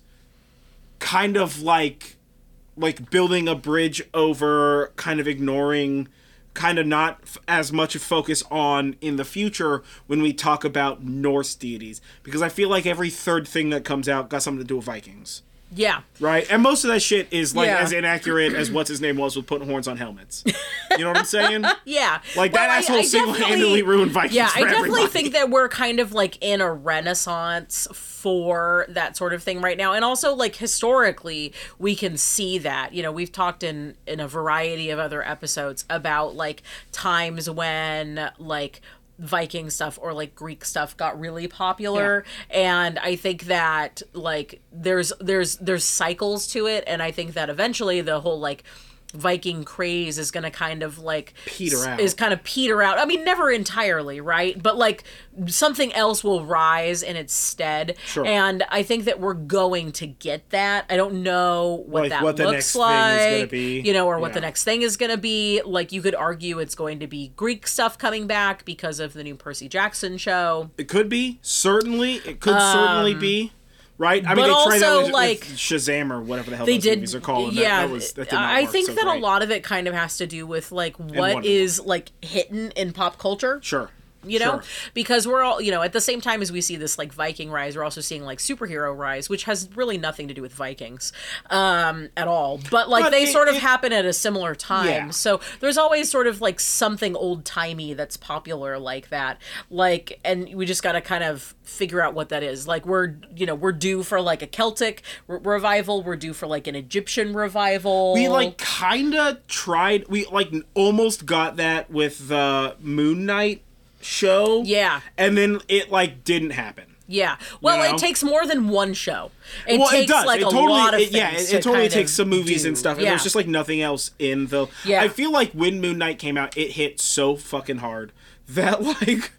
kind of like like building a bridge over kind of ignoring kind of not f- as much focus on in the future when we talk about norse deities because i feel like every third thing that comes out got something to do with vikings Yeah. right? And most of that shit is like Yeah. as inaccurate as what's his name was with putting horns on helmets. You know what I'm saying? Yeah. Like that Well, I- asshole I single-handedly definitely- ruined Vikings Yeah, I definitely everybody. think that we're kind of like in a renaissance for that sort of thing right now. And also like historically, we can see that. You know, we've talked in in a variety of other episodes about like times when like Viking stuff or like Greek stuff got really popular. And I think that like there's there's there's cycles to it. And I think that eventually the whole like Viking craze is going to kind of like Peter out. Is kind of peter out. I mean, never entirely, right? But like something else will rise in its stead. Sure. And I think that we're going to get that. I don't know what Like, that what the looks next thing like. is gonna be. You know, or what the next thing is going to be. Like you could argue it's going to be Greek stuff coming back because of the new Percy Jackson show. It could be. Certainly, it could certainly um, be. Right? I mean, but they tried that also, with, like- with Shazam or whatever the hell they did movies are called. yeah that, that was that i think so that great. a lot of it kind of has to do with like what is like hidden in pop culture Sure. You know Sure. because we're all you know at the same time as we see this like viking rise we're also seeing like superhero rise which has really nothing to do with vikings um at all but like But they it- sort of it- happen at a similar time Yeah. so there's always sort of like something old timey that's popular like that like and we just got to kind of figure out what that is like we're you know we're due for like a celtic re- revival we're due for like an egyptian revival We like kind of tried. We like almost got that with the Moon Knight show. Yeah. And then it like didn't happen. Yeah. Well, know? it takes more than one show. It well, takes it does. like it a totally, lot of it, things. yeah, it, to it totally takes some movies do. and stuff. And Yeah. there's just like nothing else in the. Yeah. I feel like when Moon Knight came out, it hit so fucking hard that like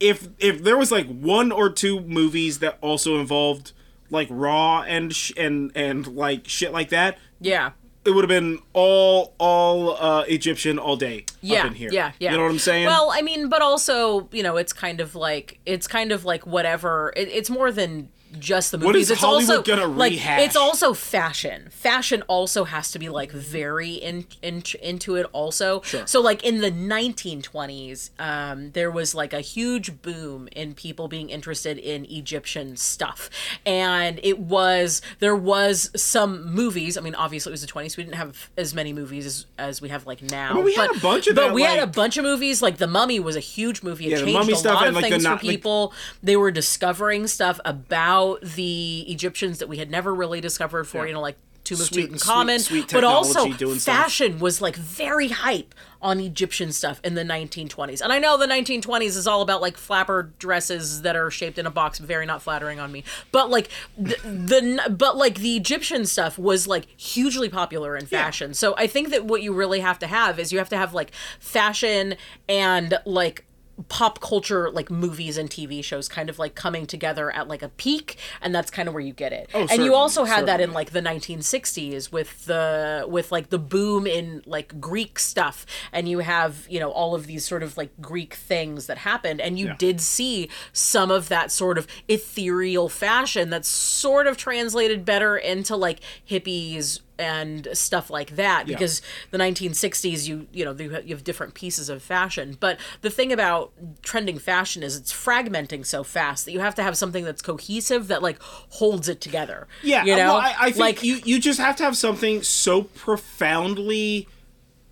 if if there was like one or two movies that also involved like Ra and sh- and and like shit like that, yeah. It would have been all all uh, Egyptian all day Yeah, up in here. yeah, yeah. You know what I'm saying? Well, I mean, but also, you know, it's kind of like it's kind of like whatever. It, it's more than just the movies. It's Hollywood also gonna like rehash? it's also fashion. Fashion also has to be like very in, in into it also. Sure. So like in the 1920s, um, there was like a huge boom in people being interested in Egyptian stuff, and it was there was some movies. I mean, obviously it was the 20s. We didn't have as many movies as, as we have like now. mean, we had but, a bunch of but that, we had a bunch of movies. Like The Mummy was a huge movie. It Yeah, the changed Mummy a stuff lot and, of like, the things not- for like- people. They were discovering stuff about the Egyptians that we had never really discovered for, Yeah. you know, like Tomb of Sweet- Tutankhamen. sweet- sweet but also, doing stuff. fashion was like very hype on Egyptian stuff in the 1920s. And I know the 1920s is all about like flapper dresses that are shaped in a box, very not flattering on me. But like the, the but like the Egyptian stuff was like hugely popular in fashion. So I think that what you really have to have is you have to have like fashion and like pop culture like movies and TV shows kind of like coming together at like a peak and that's kind of where you get it. Oh, and certainly, you also had that in like the 1960s with the with like the boom in like Greek stuff and you have, you know, all of these sort of like Greek things that happened and you Yeah. did see some of that sort of ethereal fashion that's sort of translated better into like hippies and stuff like that Yeah. because the 1960s you you know you have, you have different pieces of fashion but the thing about trending fashion is it's fragmenting so fast that you have to have something that's cohesive that like holds it together Yeah, you know well, I, I think like you you just have to have something so profoundly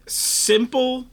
simple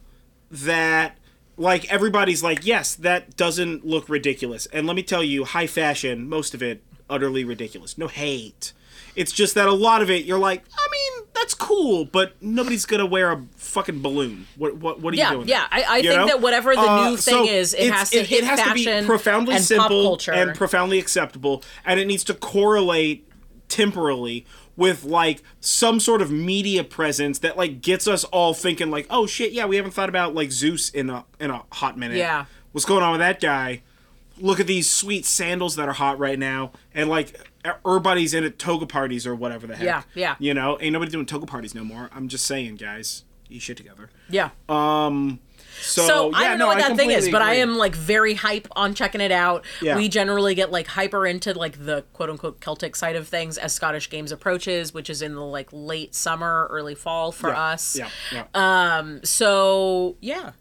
that like everybody's like, yes, that doesn't look ridiculous. And let me tell you, high fashion, most of it utterly ridiculous. No hate. It's just that a lot of it, you're like, I mean, that's cool, but nobody's gonna wear a fucking balloon. What what what are Yeah, you doing? yeah. I- I think know? that whatever the Uh, new so thing is, it has to hit to fashion be profoundly and pop simple culture. and profoundly acceptable, and it needs to correlate temporally with like some sort of media presence that like gets us all thinking like, oh shit, yeah, we haven't thought about like Zeus in a in a hot minute. Yeah. what's going on with that guy? Look at these sweet sandals that are hot right now, and like everybody's in at toga parties or whatever the heck. Yeah, yeah. You know, ain't nobody doing toga parties no more. I'm just saying, guys, you shit together. yeah So, so I don't know no, what that thing is, but I am like very hype on checking it out. Yeah. We generally get like hyper into like the quote unquote Celtic side of things as Scottish Games approaches, which is in the like late summer, early fall for Yeah, us. Yeah, yeah. Um. So yeah.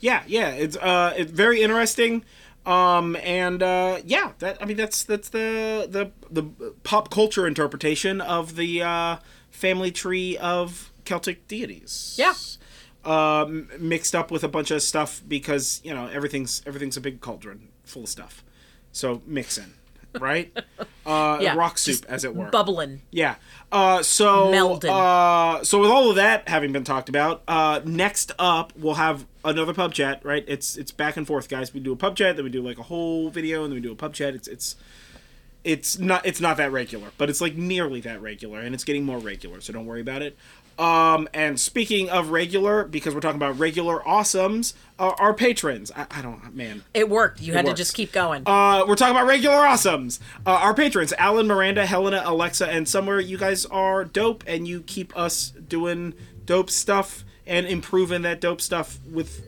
yeah yeah it's uh it's very interesting um and uh yeah that i mean that's that's the the the pop culture interpretation of the uh family tree of celtic deities. Yeah. um mixed up with a bunch of stuff because you know everything's everything's a big cauldron full of stuff. So mix in right uh Yeah, rock soup as it were Bubbling. yeah. Uh, so Melded. uh, so with all of that having been talked about, uh, next up we'll have another pub chat. Right? It's it's back and forth, guys. We do a pub chat, then we do like a whole video, and then we do a pub chat. It's it's it's not it's not that regular, but it's like nearly that regular, and it's getting more regular. So don't worry about it. Um, and speaking of regular, because we're talking about regular awesomes, uh, our patrons. I, I don't, man. It worked. You had works. to just keep going. Uh, we're talking about regular awesomes. Uh, our patrons, Alan, Miranda, Helena, Alexa, and somewhere you guys are dope, and you keep us doing dope stuff and improving that dope stuff with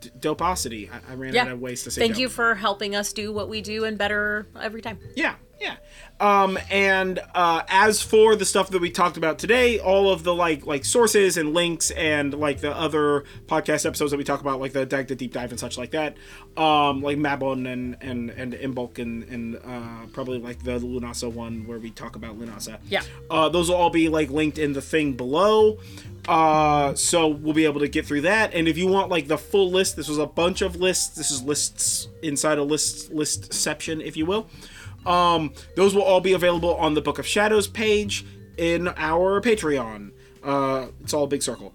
d- dopeosity. I, I ran yeah. out of ways to say. That. Thank dope. you for helping us do what we do and better every time. Yeah, yeah. Um, and uh, as for the stuff that we talked about today, all of the like like sources and links and like the other podcast episodes that we talk about, like the the deep dive and such like that, um, like Mabon and and and Imbolc and and uh, probably like the Lughnasadh one where we talk about Lughnasadh. Yeah. Uh, those will all be like linked in the thing below. Uh, so we'll be able to get through that. And if you want like the full list, this was a bunch of lists. This is lists inside a list listception, if you will. Um, those will all be available on the Book of Shadows page in our Patreon. Uh, it's all a big circle.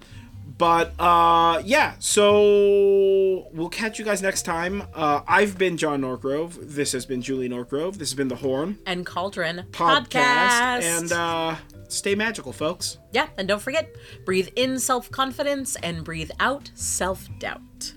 But uh, yeah, so we'll catch you guys next time. Uh, I've been John Norgrove. This has been Julie Norgrove. This has been the Horn And Cauldron podcast. podcast. And uh, stay magical, folks. yeah, and don't forget, breathe in self confidence and breathe out self doubt.